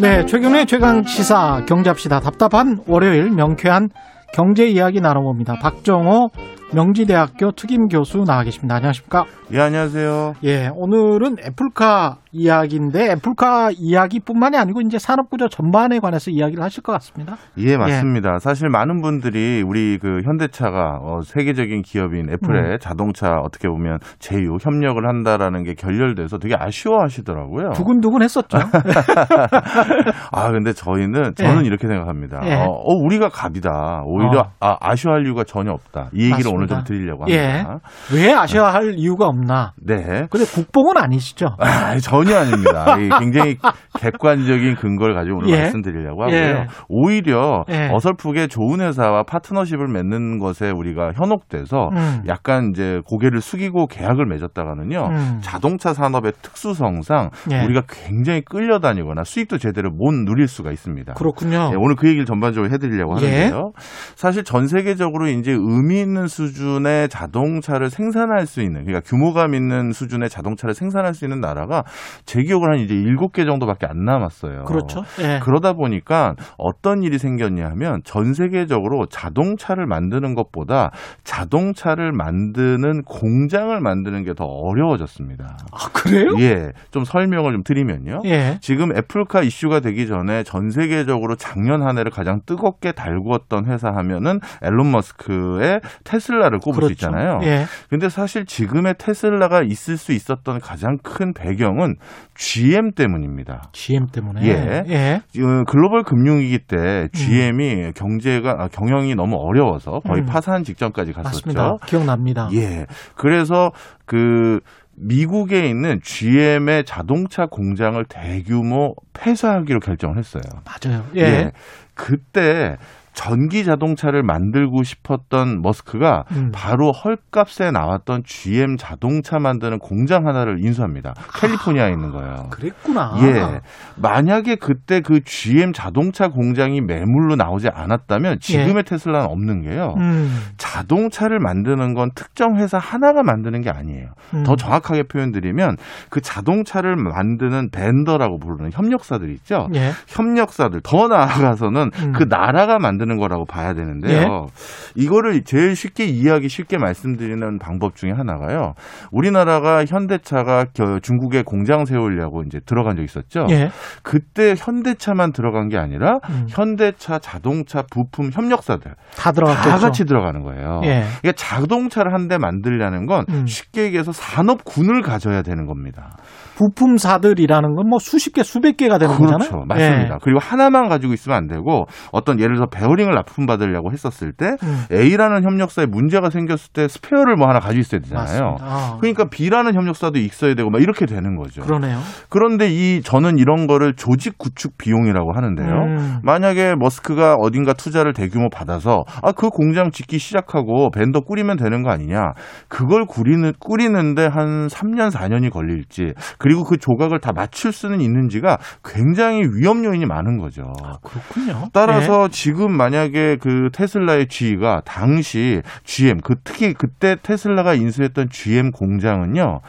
네, 최경련의 최강 시사 경제합시다. 답답한 월요일 명쾌한 경제 이야기 나눠봅니다. 박정호 명지대학교 특임 교수 나와 계십니다. 안녕하십니까? 예, 안녕하세요. 예, 오늘은 애플카 이야기인데 애플카 이야기뿐만이 아니고 이제 산업구조 전반에 관해서 이야기를 하실 것 같습니다. 예, 맞습니다. 사실 많은 분들이 우리 그 현대차가 어, 세계적인 기업인 애플의 음. 자동차 어떻게 보면 제휴 협력을 한다라는 게 결렬돼서 되게 아쉬워하시더라고요. 두근두근 했었죠. 아, 근데 저희는 저는 예. 이렇게 생각합니다. 예. 어, 어, 우리가 갑이다. 오히려 어. 아, 아쉬워할 이유가 전혀 없다. 이 얘기를 오늘 좀 맞습니다. 드리려고 예. 합니다. 왜 아쉬워할 이유가 없나? 네. 근데 국뽕은 아니시죠? 아, 전혀 아닙니다. 이 굉장히 객관적인 근거를 가지고 오늘 예. 말씀드리려고 하고요. 예. 오히려 예. 어설프게 좋은 회사와 파트너십을 맺는 것에 우리가 현혹돼서 음. 약간 이제 고개를 숙이고 계약을 맺었다가는요. 음. 자동차 산업의 특수성상 예. 우리가 굉장히 끌려다니거나 수익도 제대로 못 누릴 수가 있습니다. 그렇군요. 예, 오늘 그 얘기를 전반적으로 해드리려고 예. 하는데요. 사실 전 세계적으로 이제 의미 있는 수준의 자동차를 생산할 수 있는, 그러니까 규모감 있는 수준의 자동차를 생산할 수 있는 나라가 제 기억으로 한 이제 일곱 개 정도밖에 안 남았어요. 그렇죠. 예. 그러다 보니까 어떤 일이 생겼냐 하면 전 세계적으로 자동차를 만드는 것보다 자동차를 만드는 공장을 만드는 게 더 어려워졌습니다. 아, 그래요? 예. 좀 설명을 좀 드리면요. 예. 지금 애플카 이슈가 되기 전에 전 세계적으로 작년 한 해를 가장 뜨겁게 달구었던 회사 하면은 앨런 머스크의 테슬라를 꼽을 수 그렇죠. 있잖아요. 예. 근데 사실 지금의 테슬라가 있을 수 있었던 가장 큰 배경은 GM 때문입니다. GM 때문에. 예. 예. 어, 글로벌 금융위기 때 GM이 경제가 아, 경영이 너무 어려워서 거의 음. 파산 직전까지 갔었죠. 맞습니다. 기억납니다. 예. 그래서 그 미국에 있는 GM의 자동차 공장을 대규모 폐쇄하기로 결정을 했어요. 맞아요. 예. 그때 전기 자동차를 만들고 싶었던 머스크가 음. 바로 헐값에 나왔던 GM 자동차 만드는 공장 하나를 인수합니다. 캘리포니아에 있는 거예요. 그랬구나. 예. 만약에 그때 그 GM 자동차 공장이 매물로 나오지 않았다면 지금의 테슬라는 없는 게요. 예. 음. 자동차를 만드는 건 특정 회사 하나가 만드는 게 아니에요. 음. 더 정확하게 표현드리면 그 자동차를 만드는 벤더라고 부르는 협력사들 있죠. 예. 협력사들 더 나아가서는 음. 그 나라가 만드는 거라고 봐야 되는데요. 예. 이거를 제일 쉽게 이해하기 쉽게 말씀드리는 방법 중에 하나가요. 우리나라가 현대차가 겨- 중국에 공장 세우려고 이제 들어간 적 있었죠. 예. 그때 현대차만 들어간 게 아니라 음. 현대차 자동차 부품 협력사들 다 들어갔겠죠. 다 같이 들어가는 거예요. 예. 그러니까 자동차를 한 대 만들려는 건 음. 쉽게 얘기해서 산업군을 가져야 되는 겁니다. 부품사들이라는 건 뭐 수십 개, 수백 개가 되는 그렇죠. 거잖아요. 맞습니다. 예. 그리고 하나만 가지고 있으면 안 되고 어떤 예를 들어 베어링을 납품받으려고 했었을 때 음. A라는 협력사에 문제가 생겼을 때 스페어를 뭐 하나 가지고 있어야 되잖아요. 아. 그러니까 B라는 협력사도 있어야 되고 막 이렇게 되는 거죠. 그러네요. 그런데 이 저는 이런 거를 조직 구축 비용이라고 하는데요. 음. 만약에 머스크가 어딘가 투자를 대규모 받아서 아 그 공장 짓기 시작하고 벤더 꾸리면 되는 거 아니냐. 그걸 꾸리는 꾸리는데 한 3년 4년이 걸릴지 그리고 그 조각을 다 맞출 수는 있는지가 굉장히 위험 요인이 많은 거죠. 그렇군요. 따라서 지금 만약에 그 테슬라의 G가 당시 GM 그 특히 그때 테슬라가 인수했던 GM 공장은요.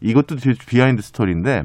이것도 제 behind story인데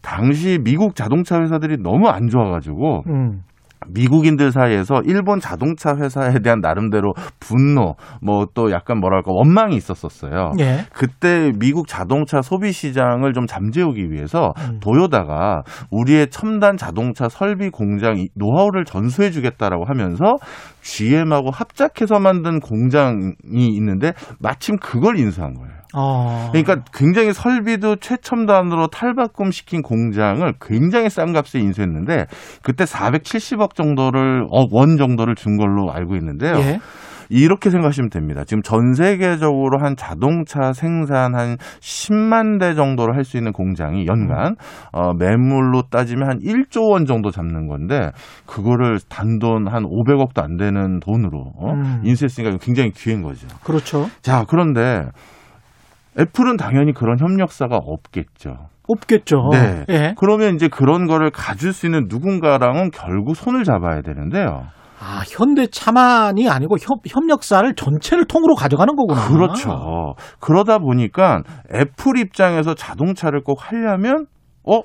당시 미국 자동차 회사들이 너무 안 좋아가지고 음. 미국인들 사이에서 일본 자동차 회사에 대한 나름대로 분노, 뭐 또 약간 뭐랄까 원망이 있었었어요. 예. 그때 미국 자동차 소비 시장을 좀 잠재우기 위해서 음. 도요다가 우리의 첨단 자동차 설비 공장 이- 노하우를 전수해 주겠다라고 하면서 GM하고 합작해서 만든 공장이 있는데 마침 그걸 인수한 거예요. 어. 그러니까 굉장히 설비도 최첨단으로 탈바꿈 시킨 공장을 굉장히 싼 값에 인수했는데 그때 470억 정도를 어, 원 정도를 준 걸로 알고 있는데요. 예. 이렇게 생각하시면 됩니다. 지금 전 세계적으로 한 자동차 생산 한 10만 대 정도를 할수 있는 공장이 연간 어, 매물로 따지면 한 1조 원 정도 잡는 건데 그거를 단돈 한 500억도 안 되는 돈으로 어? 음. 인수했으니까 이거 굉장히 기회인 거죠. 그렇죠. 자, 그런데 애플은 당연히 그런 협력사가 없겠죠. 없겠죠. 네. 예. 그러면 이제 그런 거를 가질 수 있는 누군가랑은 결국 손을 잡아야 되는데요. 아, 현대 차만이 아니고 협, 협력사를 전체를 통으로 가져가는 거구나. 그렇죠. 그러다 보니까 애플 입장에서 자동차를 꼭 하려면 어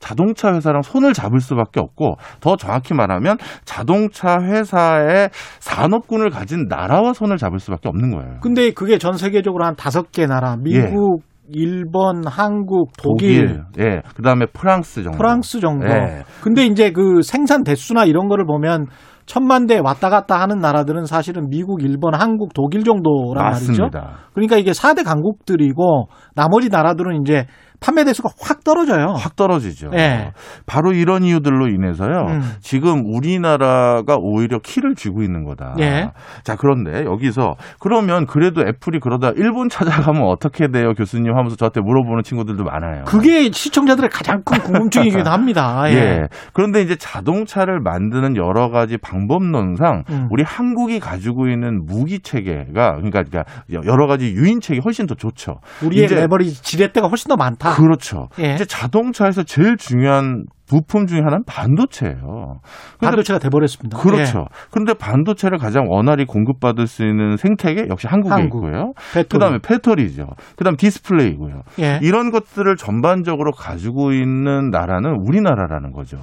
자동차 회사랑 손을 잡을 수밖에 없고 더 정확히 말하면 자동차 회사의 산업군을 가진 나라와 손을 잡을 수밖에 없는 거예요. 근데 그게 전 세계적으로 한 다섯 개 나라, 미국, 일본, 한국, 독일, 예, 그다음에 프랑스 정도. 프랑스 정도. 예. 근데 이제 그 생산 대수나 이런 거를 보면 천만 대 왔다 갔다 하는 나라들은 사실은 미국, 일본, 한국, 독일 정도란 말이죠. 맞습니다. 그러니까 이게 4대 강국들이고 나머지 나라들은 이제 판매 대수가 확 떨어져요. 확 떨어지죠. 예. 바로 이런 이유들로 인해서요. 음. 지금 우리나라가 오히려 키를 쥐고 있는 거다. 예. 자, 그런데 여기서 그러면 그래도 애플이 그러다 일본 찾아가면 어떻게 돼요, 교수님 하면서 저한테 물어보는 친구들도 많아요. 그게 시청자들의 가장 큰 궁금증이기도 합니다. 예. 예. 그런데 이제 자동차를 만드는 여러 가지 방법론상 음. 우리 한국이 가지고 있는 무기 체계가 그러니까, 그러니까 여러 가지 유인 체계 훨씬 더 좋죠. 우리의 레버리지 지렛대가 훨씬 더 많다. 그렇죠. 예. 이제 자동차에서 제일 중요한 부품 중에 하나는 반도체예요. 반도체가 돼버렸습니다. 그렇죠. 그런데 반도체를 가장 원활히 공급받을 수 있는 생태계 역시 한국에 한국. 있고요. 배터리. 그다음에 배터리죠. 그다음 디스플레이고요. 예. 이런 것들을 전반적으로 가지고 있는 나라는 우리나라라는 거죠.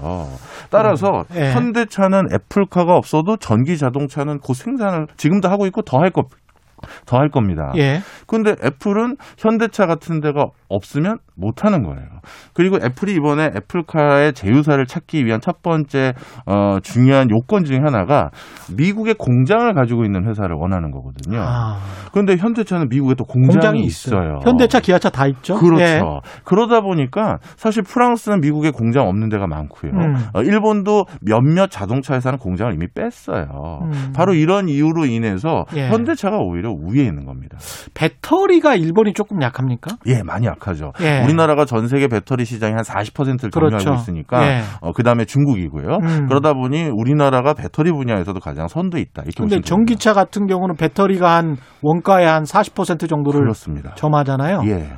따라서 음. 예. 현대차는 애플카가 없어도 전기 자동차는 곧 생산을 지금도 하고 있고 더 할 것. 더 할 겁니다. 예. 근데 애플은 현대차 같은 데가 없으면 못 하는 거예요. 그리고 애플이 이번에 애플카의 제휴사를 찾기 위한 첫 번째 어, 중요한 요건 중에 하나가 미국의 공장을 가지고 있는 회사를 원하는 거거든요. 아, 그런데 현대차는 미국에 또 공장이, 공장이 있어요. 있어요. 현대차, 기아차 다 있죠. 그렇죠. 예. 그러다 보니까 사실 프랑스는 미국에 공장 없는 데가 많고요. 음. 어, 일본도 몇몇 자동차 회사는 공장을 이미 뺐어요. 음. 바로 이런 이유로 인해서 예. 현대차가 오히려 우위에 있는 겁니다. 배터리가 일본이 조금 약합니까? 예, 많이 약하죠. 예. 우리나라가 전 세계 배터리 시장의 한 40%를 그렇죠. 점유하고 있으니까 예. 어, 그다음에 중국이고요. 음. 그러다 보니 우리나라가 배터리 분야에서도 가장 선두에 있다. 이렇게 근데 전기차 같은 경우는 배터리가 한 원가의 한 40% 정도를 그렇습니다. 점하잖아요. 예.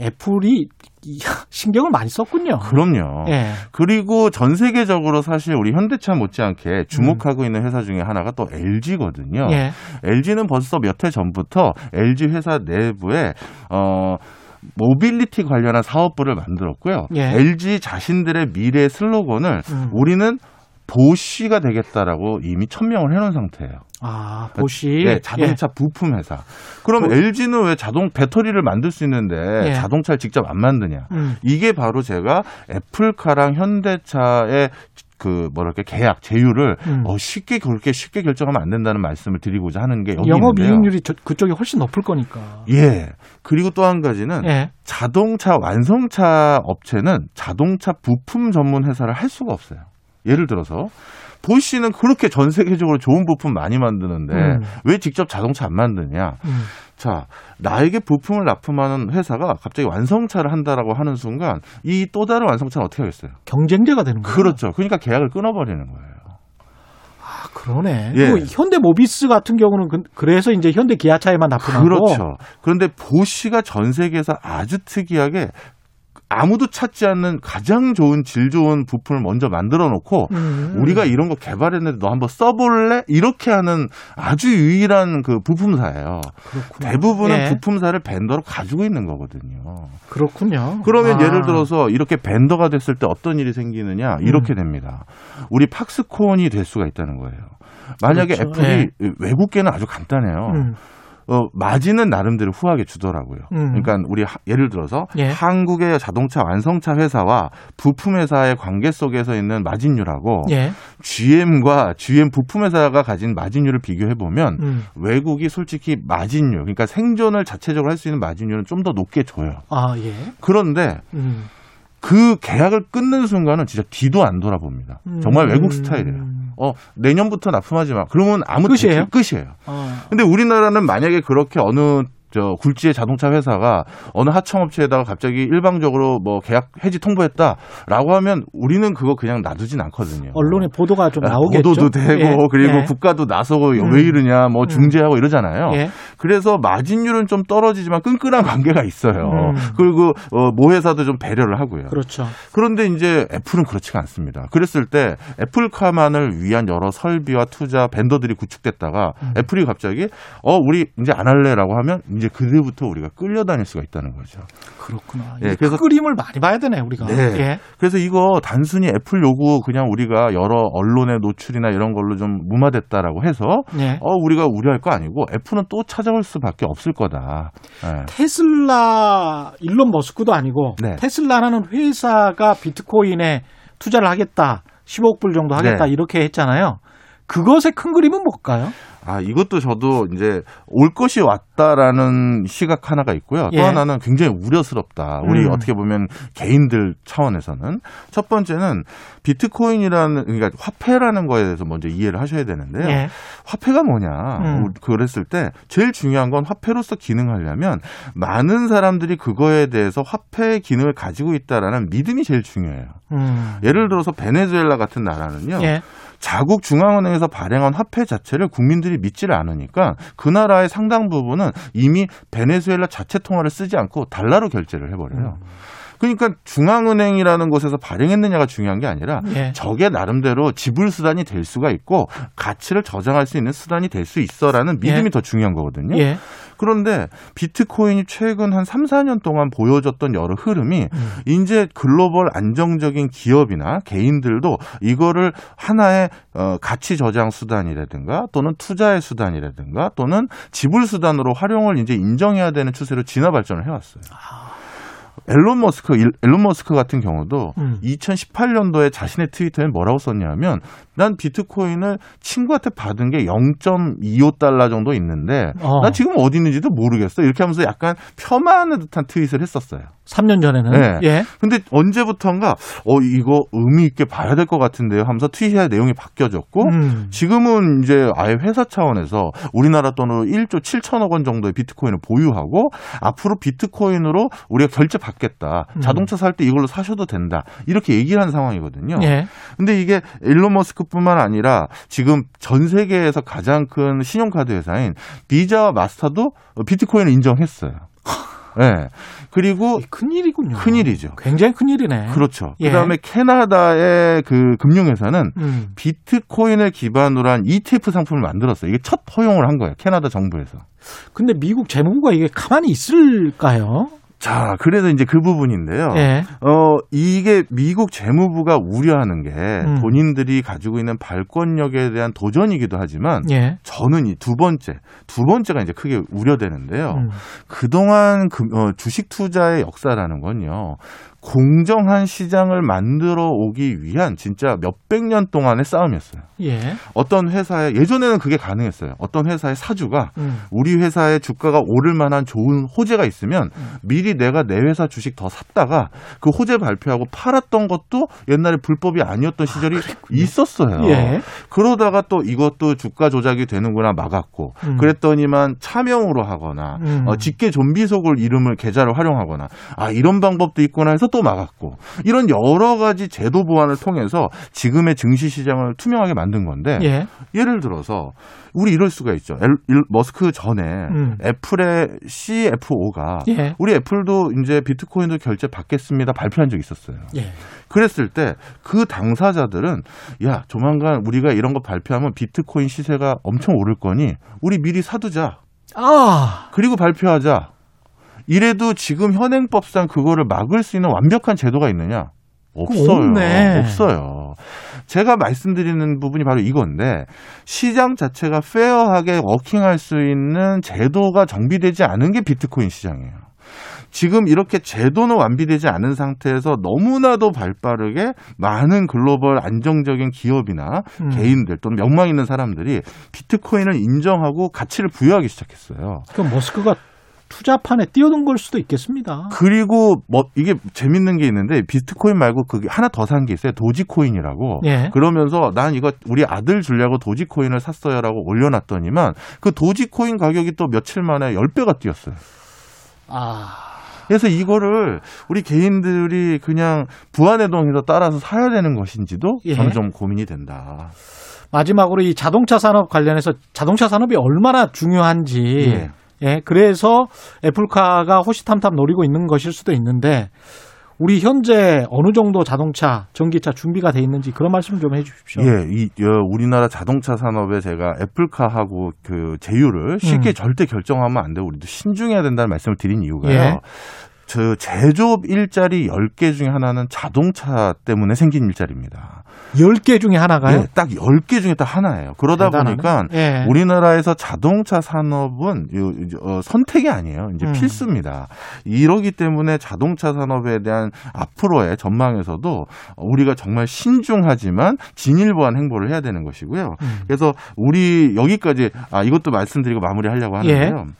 애플이 이- 신경을 많이 썼군요. 그럼요. 예. 그리고 전 세계적으로 사실 우리 현대차 못지않게 주목하고 있는 회사 중에 하나가 또 LG거든요. 음. 예. LG는 벌써 몇 해 전부터 LG 회사 내부에 어 모빌리티 관련한 사업부를 만들었고요. 예. LG 자신들의 미래 슬로건을 음. 우리는 보쉬가 되겠다라고 이미 천명을 해놓은 상태예요. 아, 보시. 네, 자동차 부품 회사. 그럼 보- LG는 왜 자동 배터리를 만들 수 있는데 예. 자동차를 직접 안 만드냐? 음. 이게 바로 제가 애플카랑 현대차의 그 뭐랄까 계약 제휴를 음. 어, 쉽게 그렇게 쉽게 결정하면 안 된다는 말씀을 드리고자 하는 게 여기 영업 있는데요. 이익률이 저- 그쪽이 훨씬 높을 거니까. 예. 그리고 또 한 가지는 예. 자동차 완성차 업체는 자동차 부품 전문 회사를 할 수가 없어요. 예를 들어서 보쉬는 그렇게 전 세계적으로 좋은 부품 많이 만드는데 음. 왜 직접 자동차 안 만드냐? 음. 자, 나에게 부품을 납품하는 회사가 갑자기 완성차를 한다라고 하는 순간 이 또 다른 완성차는 어떻게 하겠어요? 경쟁자가 되는 거예요. 그렇죠. 그러니까 계약을 끊어버리는 거예요. 아, 그러네. 예. 그리고 현대 모비스 같은 경우는 그- 그래서 이제 현대 기아차에만 납품하고 그렇죠. 그런데 보쉬가 전 세계에서 아주 특이하게 아무도 찾지 않는 가장 좋은 질 좋은 부품을 먼저 만들어 놓고 음. 우리가 이런 거 개발했는데 너 한번 써볼래? 이렇게 하는 아주 유일한 그 부품사예요. 그렇구나. 대부분은 예. 부품사를 벤더로 가지고 있는 거거든요. 그렇군요. 그러면 아. 예를 들어서 이렇게 벤더가 됐을 때 어떤 일이 생기느냐 이렇게 됩니다. 우리 팍스콘이 될 수가 있다는 거예요. 만약에 그렇죠. 애플이 외국계는 아주 간단해요. 음. 어, 마진은 나름대로 후하게 주더라고요. 음. 그러니까 우리 하- 예를 들어서 예. 한국의 자동차 완성차 회사와 부품 회사의 관계 속에서 있는 마진율하고 예. GM과 GM 부품 회사가 가진 마진율을 비교해 보면 음. 외국이 솔직히 마진율, 그러니까 생존을 자체적으로 할 수 있는 마진율은 좀 더 높게 줘요. 아, 예. 그런데 음. 그 계약을 끊는 순간은 진짜 뒤도 안 돌아봅니다. 정말 음. 외국 스타일이에요. 어, 내년부터 납품하지 마. 그러면 아무 끝이에요? 끝이에요. 아. 근데 우리나라는 만약에 그렇게 어느 저 굴지의 자동차 회사가 어느 하청업체에다가 갑자기 일방적으로 뭐 계약 해지 통보했다라고 하면 우리는 그거 그냥 놔두진 않거든요. 언론에 보도가 좀 나오겠죠. 보도도 되고 예. 그리고 예. 국가도 나서고 음. 왜 이러냐 뭐 중재하고 이러잖아요. 예. 그래서 마진율은 좀 떨어지지만 끈끈한 관계가 있어요. 음. 그리고 어, 모 회사도 좀 배려를 하고요. 그렇죠. 그런데 이제 애플은 그렇지가 않습니다. 그랬을 때 애플카만을 위한 여러 설비와 투자 벤더들이 구축됐다가 음. 애플이 갑자기 어 우리 이제 안 할래라고 하면 이제 그때부터 우리가 끌려다닐 수가 있다는 거죠. 그렇구나. 예, 그 그래서- 그림을 많이 봐야 되네 우리가. 네. 예. 그래서 이거 단순히 애플 요구 그냥 우리가 여러 언론의 노출이나 이런 걸로 좀 무마됐다라고 해서 예. 어 우리가 우려할 거 아니고 애플은 또 찾아올 수밖에 없을 거다. 예. 테슬라 일론 머스크도 아니고 네. 테슬라라는 회사가 비트코인에 투자를 하겠다. 15억 불 정도 하겠다 네. 이렇게 했잖아요. 그것의 큰 그림은 뭘까요? 아, 이것도 저도 이제 올 것이 왔다라는 시각 하나가 있고요. 또 예. 하나는 굉장히 우려스럽다. 우리 음. 어떻게 보면 개인들 차원에서는 첫 번째는 비트코인이라는 그러니까 화폐라는 거에 대해서 먼저 이해를 하셔야 되는데요. 예. 화폐가 뭐냐? 음. 그랬을 때 제일 중요한 건 화폐로서 기능하려면 많은 사람들이 그거에 대해서 화폐의 기능을 가지고 있다라는 믿음이 제일 중요해요. 음. 예를 들어서 베네수엘라 같은 나라는요. 예. 자국 중앙은행에서 발행한 화폐 자체를 국민들이 믿지를 않으니까 그 나라의 상당 부분은 이미 베네수엘라 자체 통화를 쓰지 않고 달러로 결제를 해버려요. 그러니까 중앙은행이라는 곳에서 발행했느냐가 중요한 게 아니라 예. 저게 나름대로 지불 수단이 될 수가 있고 가치를 저장할 수 있는 수단이 될 수 있어라는 믿음이 예. 더 중요한 거거든요. 예. 그런데 비트코인이 최근 한 3, 4년 동안 보여줬던 여러 흐름이 음. 이제 글로벌 안정적인 기업이나 개인들도 이거를 하나의 어, 가치 저장 수단이라든가 또는 투자의 수단이라든가 또는 지불 수단으로 활용을 이제 인정해야 되는 추세로 진화 발전을 해왔어요. 앨런 머스크, 일- 앨런 머스크 같은 경우도 음. 2018년도에 자신의 트위터에 뭐라고 썼냐면 난 비트코인을 친구한테 받은 게 0.25달러 정도 있는데 어. 난 지금 어디 있는지도 모르겠어. 이렇게 하면서 약간 폄하하는 듯한 트윗을 했었어요. 3년 전에는 네. 예. 근데 언제부턴가 어 이거 의미 있게 봐야 될 것 같은데요 하면서 트윗의 내용이 바뀌어졌고 음. 지금은 이제 아예 회사 차원에서 우리나라 돈으로 1조 7천억 원 정도의 비트코인을 보유하고 앞으로 비트코인으로 우리가 결제 받겠다. 음. 자동차 살 때 이걸로 사셔도 된다. 이렇게 얘기를 한 상황이거든요. 예. 근데 이게 일론 머스크뿐만 아니라 지금 전 세계에서 가장 큰 신용카드 회사인 비자와 마스터도 비트코인을 인정했어요. 네. 그리고 큰 일이군요. 큰 일이죠. 굉장히 큰 일이네. 그렇죠. 예. 그다음에 캐나다의 그 금융회사는 음. 비트코인을 기반으로 한 ETF 상품을 만들었어요. 이게 첫 허용을 한 거예요. 캐나다 정부에서. 근데 미국 재무부가 이게 가만히 있을까요? 자, 그래서 이제 그 부분인데요. 예. 어, 이게 미국 재무부가 우려하는 게 음. 본인들이 가지고 있는 발권력에 대한 도전이기도 하지만 예. 저는 이 두 번째, 두 번째가 이제 크게 우려되는데요. 음. 그동안 그, 어, 주식 투자의 역사라는 건요. 공정한 시장을 만들어 오기 위한 진짜 몇백 년 동안의 싸움이었어요. 예. 어떤 회사에 예전에는 그게 가능했어요. 어떤 회사의 사주가 음. 우리 회사의 주가가 오를 만한 좋은 호재가 있으면 미리 내가 내 회사 주식 더 샀다가 그 호재 발표하고 팔았던 것도 옛날에 불법이 아니었던 시절이 있었어요. 예. 그러다가 또 이것도 주가 조작이 되는구나 막았고 음. 그랬더니만 차명으로 하거나 음. 어, 직계 좀비 속을 이름을 계좌를 활용하거나 아 이런 방법도 있구나 해서 또 막았고 이런 여러 가지 제도 보완을 통해서 지금의 증시 시장을 투명하게 만든 건데 예. 예를 들어서 우리 이럴 수가 있죠. 엘- 일- 머스크 전에 음. 애플의 CFO가 예. 우리 애플도 이제 비트코인도 결제 받겠습니다 발표한 적이 있었어요. 예. 그랬을 때 그 당사자들은 야 조만간 우리가 이런 거 발표하면 비트코인 시세가 엄청 오를 거니 우리 미리 사두자. 아. 그리고 발표하자. 이래도 지금 현행법상 그거를 막을 수 있는 완벽한 제도가 있느냐? 없어요. 없네. 없어요. 제가 말씀드리는 부분이 바로 이건데 시장 자체가 페어하게 워킹할 수 있는 제도가 정비되지 않은 게 비트코인 시장이에요. 지금 이렇게 제도는 완비되지 않은 상태에서 너무나도 발빠르게 많은 글로벌 안정적인 기업이나 음. 개인들 또는 명망 있는 사람들이 비트코인을 인정하고 가치를 부여하기 시작했어요. 그 머스크가 투자판에 뛰어든 걸 수도 있겠습니다. 그리고 뭐 이게 재밌는 게 있는데 비트코인 말고 그게 하나 더 산 게 있어요. 도지코인이라고. 예. 그러면서 난 이거 우리 아들 주려고 도지코인을 샀어요라고 올려놨더니만 그 도지코인 가격이 또 며칠 만에 10배가 뛰었어요. 아. 그래서 이거를 우리 개인들이 그냥 부안해동해서 따라서 사야 되는 것인지도 예. 저는 좀 고민이 된다. 마지막으로 이 자동차 산업 관련해서 자동차 산업이 얼마나 중요한지 예. 예, 그래서 애플카가 호시탐탐 노리고 있는 것일 수도 있는데 우리 현재 어느 정도 자동차, 전기차 준비가 돼 있는지 그런 말씀 좀 해주십시오. 예, 이 어, 우리나라 자동차 산업에 제가 애플카하고 그 제휴를 쉽게 음. 절대 결정하면 안 되고 우리도 신중해야 된다는 말씀을 드린 이유가요. 예. 저 제조업 일자리 10개 중에 하나는 자동차 때문에 생긴 일자리입니다. 10개 중에 하나가요? 네, 딱 10개 중에 딱 하나예요. 그러다 대단하네. 보니까 예. 우리나라에서 자동차 산업은 요- 어, 선택이 아니에요. 이제 음. 필수입니다. 이러기 때문에 자동차 산업에 대한 앞으로의 전망에서도 우리가 정말 신중하지만 진일보한 행보를 해야 되는 것이고요. 음. 그래서 우리 여기까지 아 이것도 말씀드리고 마무리하려고 하는데요. 예.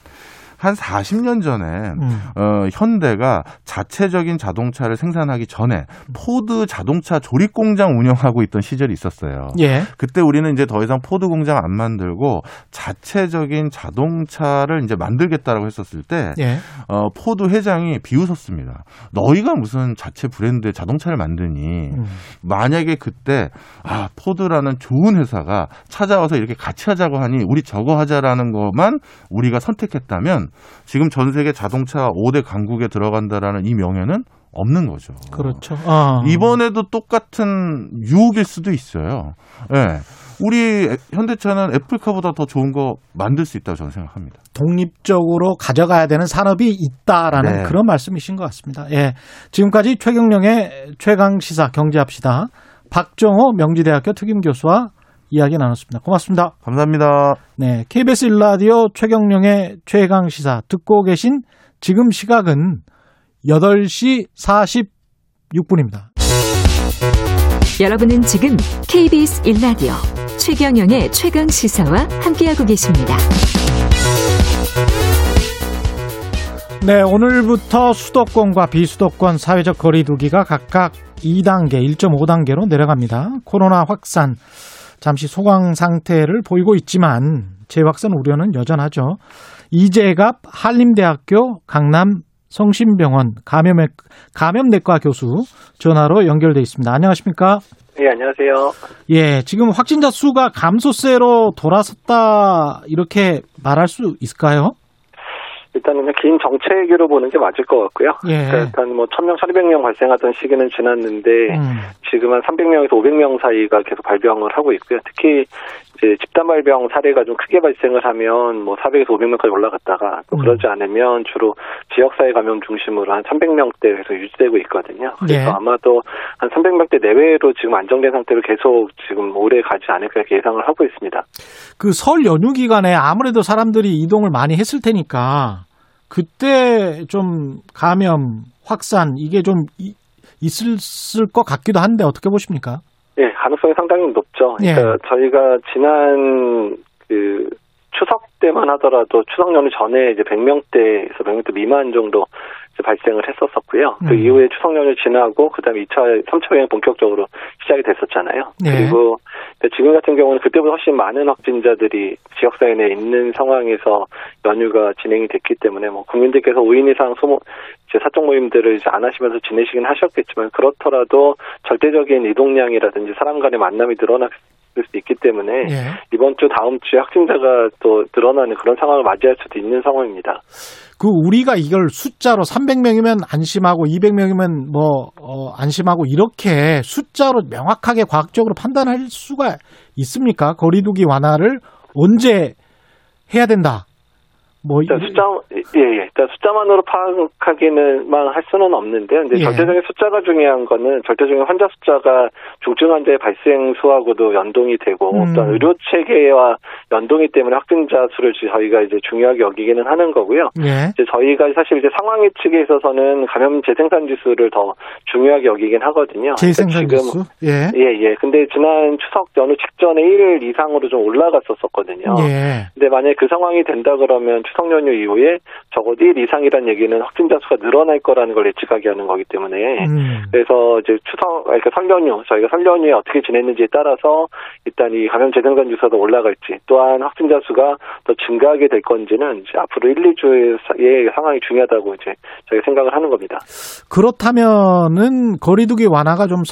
한 40년 전에 음. 어, 현대가 자체적인 자동차를 생산하기 전에 포드 자동차 조립 공장 운영하고 있던 시절이 있었어요. 예. 그때 우리는 이제 더 이상 포드 공장 안 만들고 자체적인 자동차를 이제 만들겠다라고 했었을 때 예. 어, 포드 회장이 비웃었습니다. 너희가 무슨 자체 브랜드의 자동차를 만드니 음. 만약에 그때 아 포드라는 좋은 회사가 찾아와서 이렇게 같이 하자고 하니 우리 저거 하자라는 것만 우리가 선택했다면 지금 전 세계 자동차 5대 강국에 들어간다라는 이 명예는 없는 거죠. 그렇죠. 어. 이번에도 똑같은 유혹일 수도 있어요. 예. 우리 현대차는 애플카보다 더 좋은 거 만들 수 있다고 저는 생각합니다. 독립적으로 가져가야 되는 산업이 있다라는 네. 그런 말씀이신 것 같습니다. 예. 지금까지 최경령의 최강 시사 경제합시다. 박정호 명지대학교 특임 교수와 이야기 나눴습니다. 고맙습니다. 감사합니다. 네. KBS 일라디오 최경령의 최강 시사 듣고 계신 지금 시각은 8시 46분입니다. 여러분은 지금 KBS 1라디오 최경영의 최강 시사와 함께하고 계십니다. 네, 오늘부터 수도권과 비수도권 사회적 거리두기가 각각 2단계, 1.5단계로 내려갑니다. 코로나 확산 잠시 소강 상태를 보이고 있지만 재확산 우려는 여전하죠. 이재갑 한림대학교 강남 성심병원 감염외, 감염내과 교수 전화로 연결돼 있습니다. 안녕하십니까? 예, 안녕하세요. 예, 지금 확진자 수가 감소세로 돌아섰다 이렇게 말할 수 있을까요? 일단은 긴 정체기로 보는 게 맞을 것 같고요. 예. 그러니까 일단 뭐 1000명, 1200명 발생하던 시기는 지났는데 음. 지금 한 300명에서 500명 사이가 계속 발병을 하고 있고요. 특히 이제 집단 발병 사례가 좀 크게 발생을 하면 뭐 400에서 500명까지 올라갔다가 또 음. 그러지 않으면 주로 지역사회 감염 중심으로 한 300명대 에서 유지되고 있거든요. 그래서 예. 아마도 한 300명대 내외로 지금 안정된 상태로 계속 지금 오래 가지 않을까 예상을 하고 있습니다. 그 설 연휴 기간에 아무래도 사람들이 이동을 많이 했을 테니까 그때 좀 감염 확산 이게 좀 이- 있을 것 같기도 한데 어떻게 보십니까? 예, 가능성이 상당히 높죠. 예. 그러니까 저희가 지난 그 추석 때만 하더라도 추석 연휴 전에 이제 100명대에서 100명대 미만 정도 발생을 했었었고요. 그 음. 이후에 추석 연휴 지나고 그다음에 2차, 3차 유행 본격적으로 시작이 됐었잖아요. 네. 그리고 지금 같은 경우는 그때보다 훨씬 많은 확진자들이 지역사회 내에 있는 상황에서 연휴가 진행이 됐기 때문에 뭐 국민들께서 5인 이상 소모 이제 사적 모임들을 이제 안 하시면서 지내시긴 하셨겠지만 그렇더라도 절대적인 이동량이라든지 사람 간의 만남이 늘어났 을 수 있기 때문에 예. 이번 주 다음 주에 확진자가 또 늘어나는 그런 상황을 맞이할 수도 있는 상황입니다. 그 우리가 이걸 숫자로 300명이면 안심하고 200명이면 뭐 어, 안심하고 이렇게 숫자로 명확하게 과학적으로 판단할 수가 있습니까? 거리두기 완화를 언제 해야 된다. 뭐 일단 숫자 예, 예. 일단 숫자만으로 파악하기는 만 할 수는 없는데 근데 예. 절대적인 숫자가 중요한 거는 절대적인 환자 숫자가 중증 환자의 발생 수하고도 연동이 되고 음. 또 의료 체계와 연동이 때문에 확진자 수를 저희가 이제 중요하게 여기기는 하는 거고요. 예. 이제 저희가 사실 이제 상황 예측에 있어서는 감염 재생산 지수를 더 중요하게 여기긴 하거든요. 재생산 그러니까 지수? 예. 예, 예. 근데 지난 추석 연휴 직전에 1일 이상으로 좀 올라갔었었거든요. 예. 근데 만약에 그 상황이 된다 그러면 추석 연휴 이후에 적어도 1 이상이라는 얘기는 확진자 수가 늘어날 거라는 걸 예측하게 하는 거기 때문에 음. 그래서 이제 추석 그러니까 설 연휴 저희가 설 연휴에 어떻게 지냈는지에 따라서 일단 이 감염 재생산 더 올라갈지 또한 확진자 수가 더 증가하게 될 건지는 이제 앞으로 1, 2주의 상황이 중요하다고 이제 저희가 생각을 하는 겁니다. 그렇다면은 거리두기 완화가 좀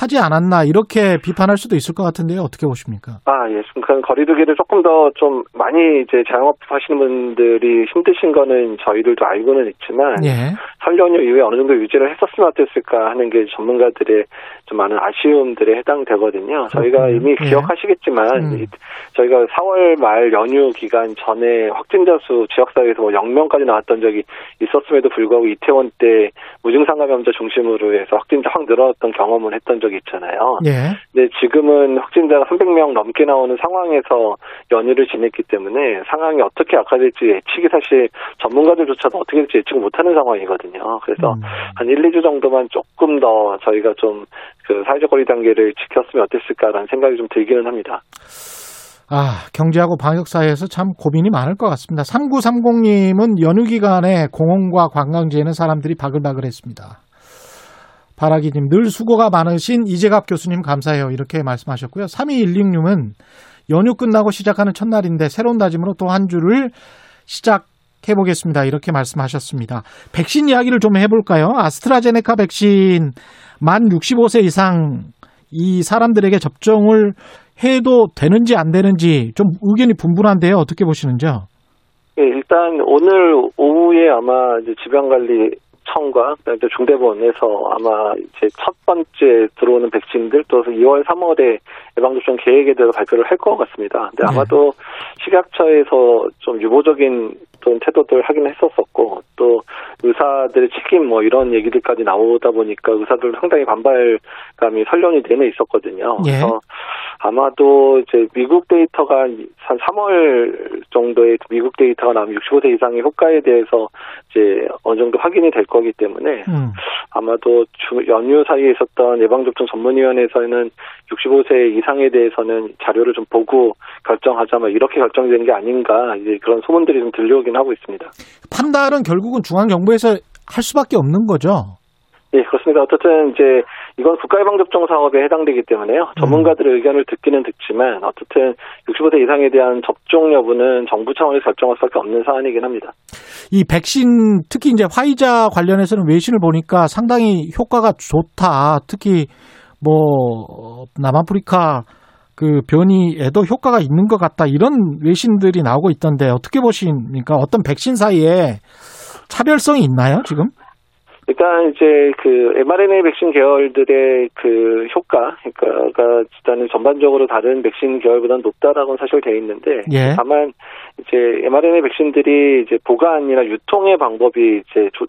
하지 않았나 이렇게 비판할 수도 있을 것 같은데요. 어떻게 보십니까? 아, 예. 그 거리두기를 조금 더 좀 많이 이제 자영업 하시는 분들이 힘드신 거는 저희들도 알고는 있지만 예. 설 연휴 이후에 어느 정도 유지를 했었으면 어땠을까 하는 게 전문가들의 좀 많은 아쉬움들에 해당되거든요. 저희가 이미 예. 기억하시겠지만 음. 이- 저희가 4월 말 연휴 기간 전에 확진자 수 지역사회에서 뭐 0명까지 나왔던 적이 있었음에도 불구하고 이태원 때 무증상 감염자 중심으로 해서 확진자 확 늘어났던 경험을 했던 적이 있잖아요. 예. 근데 지금은 확진자가 300명 넘게 나오는 상황에서 연휴를 지냈기 때문에 상황이 어떻게 악화될지 예측이 사실 전문가들조차도 어떻게 될지 예측을 못하는 상황이거든요. 그래서 음. 한 1, 2주 정도만 조금 더 저희가 좀 그 사회적 거리 단계를 지켰으면 어땠을까라는 생각이 좀 들기는 합니다. 아, 경제하고 방역 사이에서 참 고민이 많을 것 같습니다. 3930님은 연휴 기간에 공원과 관광지에는 사람들이 바글바글 했습니다. 바라기님 늘 수고가 많으신 이재갑 교수님 감사해요. 이렇게 말씀하셨고요. 3216님은 연휴 끝나고 시작하는 첫날인데 새로운 다짐으로 또 한 주를 시작해 보겠습니다. 이렇게 말씀하셨습니다. 백신 이야기를 좀 해볼까요? 아스트라제네카 백신 만 65세 이상 이 사람들에게 접종을 해도 되는지 안 되는지 좀 의견이 분분한데요. 어떻게 보시는지요? 예, 일단 오늘 오후에 아마 이제 질병관리 청과 그다음에 중대본에서 아마 이제 첫 번째 들어오는 백신들 또 2월 3월에 예방접종 계획에 대해서 발표를 할 것 같습니다. 근데 아마도 식약처에서 좀 유보적인 또 태도들 하긴 했었었고 또 의사들의 책임 뭐 이런 얘기들까지 나오다 보니까 의사들 상당히 반발감이 설련이 내내 있었거든요. 예. 그래서 아마도 이제 미국 데이터가 한 3월 정도에 미국 데이터가 나오면 65세 이상의 효과에 대해서 이제 어느 정도 확인이 될 거기 때문에 음. 아마도 주- 연휴 사이에 있었던 예방접종 전문위원회에서는 65세 이상에 대해서는 자료를 좀 보고 결정하자 뭐 이렇게 결정된 게 아닌가 이제 그런 소문들이 좀 들려오긴 하고 있습니다. 판단은 결국은 중앙정부에서 할 수밖에 없는 거죠. 예, 그렇습니다. 어쨌든 이제 이건 국가예방접종 사업에 해당되기 때문에요. 전문가들의 의견을 듣기는 듣지만 어쨌든 65세 이상에 대한 접종 여부는 정부 차원에서 결정할 수밖에 없는 사안이긴 합니다. 이 백신 특히 이제 화이자 관련해서는 외신을 보니까 상당히 효과가 좋다. 특히 뭐 남아프리카 그 변이에도 효과가 있는 것 같다. 이런 외신들이 나오고 있던데 어떻게 보십니까? 어떤 백신 사이에 차별성이 있나요, 지금? 일단 이제 그 mRNA 백신 계열들의 그 효과, 그러니까 일단은 전반적으로 다른 백신 계열보다는 높다라고는 사실 돼 있는데, 예. 다만 이제 mRNA 백신들이 이제 보관이나 유통의 방법이 이제 조-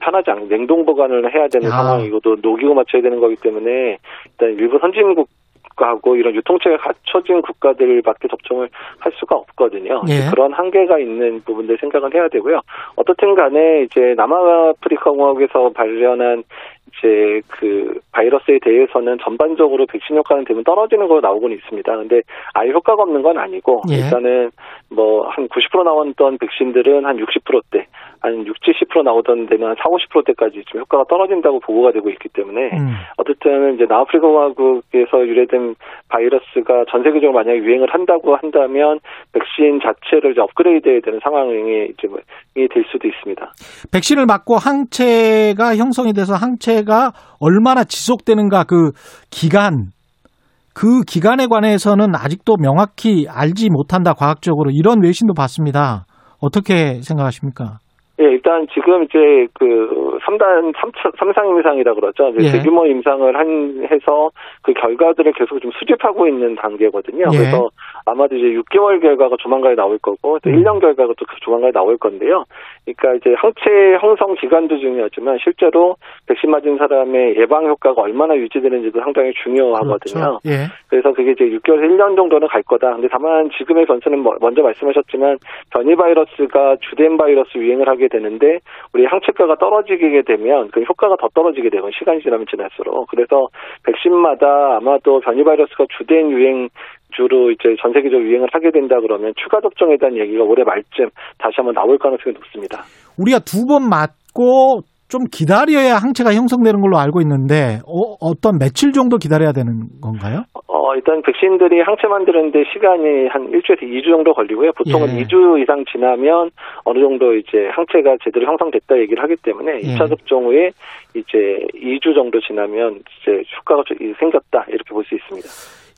편하지 않고 냉동 보관을 해야 되는 아. 상황이고 또 녹이고 맞춰야 되는 거기 때문에 일단 일부 선진국 하고 이런 유통체가 갖춰진 국가들밖에 접종을 할 수가 없거든요. 예. 그런 한계가 있는 부분들 생각은 해야 되고요. 어떻든 간에 이제 남아프리카 공화국에서 발견한 이제 그 바이러스에 대해서는 전반적으로 백신 효과는 대부분 떨어지는 걸로 나오고는 있습니다. 근데 아예 효과가 없는 건 아니고 예. 일단은 뭐 한 90% 나왔던 백신들은 한 60%대, 한 6, 70% 나오던 데는 한 4, 50%대까지 지금 효과가 떨어진다고 보고가 되고 있기 때문에 음. 어쨌든 이제 남아프리카 공화국에서 유래된 바이러스가 전 세계적으로 만약에 유행을 한다고 한다면 백신 자체를 이제 업그레이드해야 되는 상황이 이제 뭐, 이될 수도 있습니다. 백신을 맞고 항체가 형성이 돼서 항체가 얼마나 지속되는가 그 기간 그 기간에 관해서는 아직도 명확히 알지 못한다 과학적으로 이런 외신도 봤습니다. 어떻게 생각하십니까? 예, 일단 지금 이제 그 3단 3상 임상이라 그러죠. 이제 예. 대규모 임상을 한 해서 그 결과들을 계속 좀 수집하고 있는 단계거든요. 예. 그래서 아마도 이제 6개월 결과가 조만간에 나올 거고 또 음. 1년 결과가 또 조만간에 나올 건데요. 그러니까 이제 항체 형성 기간도 중요하지만 실제로 백신 맞은 사람의 예방 효과가 얼마나 유지되는지도 상당히 중요하거든요. 그렇죠. 예. 그래서 그게 이제 6개월에서 1년 정도는 갈 거다. 근데 다만 지금의 변수는 뭐- 먼저 말씀하셨지만 변이 바이러스가 주된 바이러스 유행을 하게 되는데 우리 항체가가 떨어지게 되면 그 효과가 더 떨어지게 되고 시간이 지나면 지날수록 그래서 백신마다 아마도 변이 바이러스가 주된 유행 주로 이제 전 세계적으로 유행을 하게 된다 그러면 추가 접종에 대한 얘기가 올해 말쯤 다시 한번 나올 가능성이 높습니다. 우리가 두 번 맞고 좀 기다려야 항체가 형성되는 걸로 알고 있는데 어, 떤 며칠 정도 기다려야 되는 건가요? 어, 일단 백신들이 항체 만드는데 시간이 한 일주에서 2주 정도 걸리고요. 보통은 예. 2주 이상 지나면 어느 정도 이제 항체가 제대로 형성됐다 얘기를 하기 때문에 예. 2차 접종 후에 이제 2주 정도 지나면 이제 효과가 좀 생겼다 이렇게 볼 수 있습니다.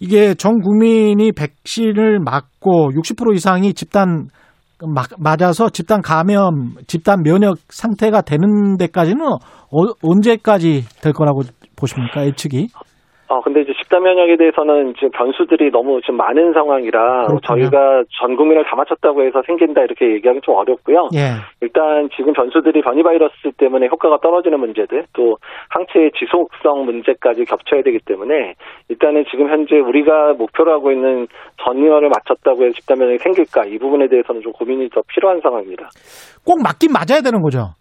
이게 전 국민이 백신을 맞고 60% 이상이 집단 막- 맞아서 집단 감염, 집단 면역 상태가 되는 데까지는 어- 언제까지 될 거라고 보십니까? 예측이? 어, 근데 이제 집단 면역에 대해서는 지금 변수들이 너무 지금 많은 상황이라 그렇군요. 저희가 전 국민을 다 맞췄다고 해서 생긴다 이렇게 얘기하기 좀 어렵고요. 예. 일단 지금 변수들이 변이 바이러스 때문에 효과가 떨어지는 문제들 또 항체의 지속성 문제까지 겹쳐야 되기 때문에 일단은 지금 현재 우리가 목표로 하고 있는 전이어를 맞췄다고 해서 집단 면역이 생길까 이 부분에 대해서는 좀 고민이 더 필요한 상황입니다. 꼭 맞긴 맞아야 되는 거죠.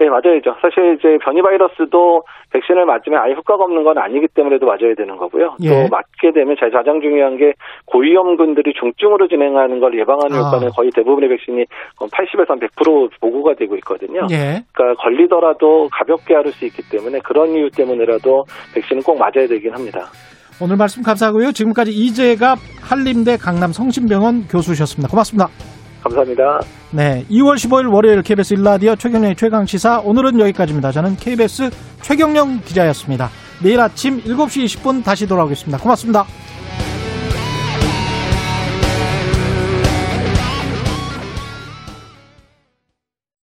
네, 맞아야죠. 사실 이제 변이 바이러스도 백신을 맞으면 아예 효과가 없는 건 아니기 때문에도 맞아야 되는 거고요. 예. 또 맞게 되면 제일 가장 중요한 게 고위험군들이 중증으로 진행하는 걸 예방하는 아. 효과는 거의 대부분의 백신이 80에서 한100% 보고가 되고 있거든요. 예. 그러니까 걸리더라도 가볍게 앓을 수 있기 때문에 그런 이유 때문에라도 백신은 꼭 맞아야 되긴 합니다. 오늘 말씀 감사하고요. 지금까지 이재갑 한림대 강남 성심병원 교수셨습니다. 고맙습니다. 감사합니다. 네, 2월 15일 월요일 KBS 일라디오 최경영의 최강 시사 오늘은 여기까지입니다. 저는 KBS 최경영 기자였습니다. 내일 아침 7시 20분 다시 돌아오겠습니다. 고맙습니다.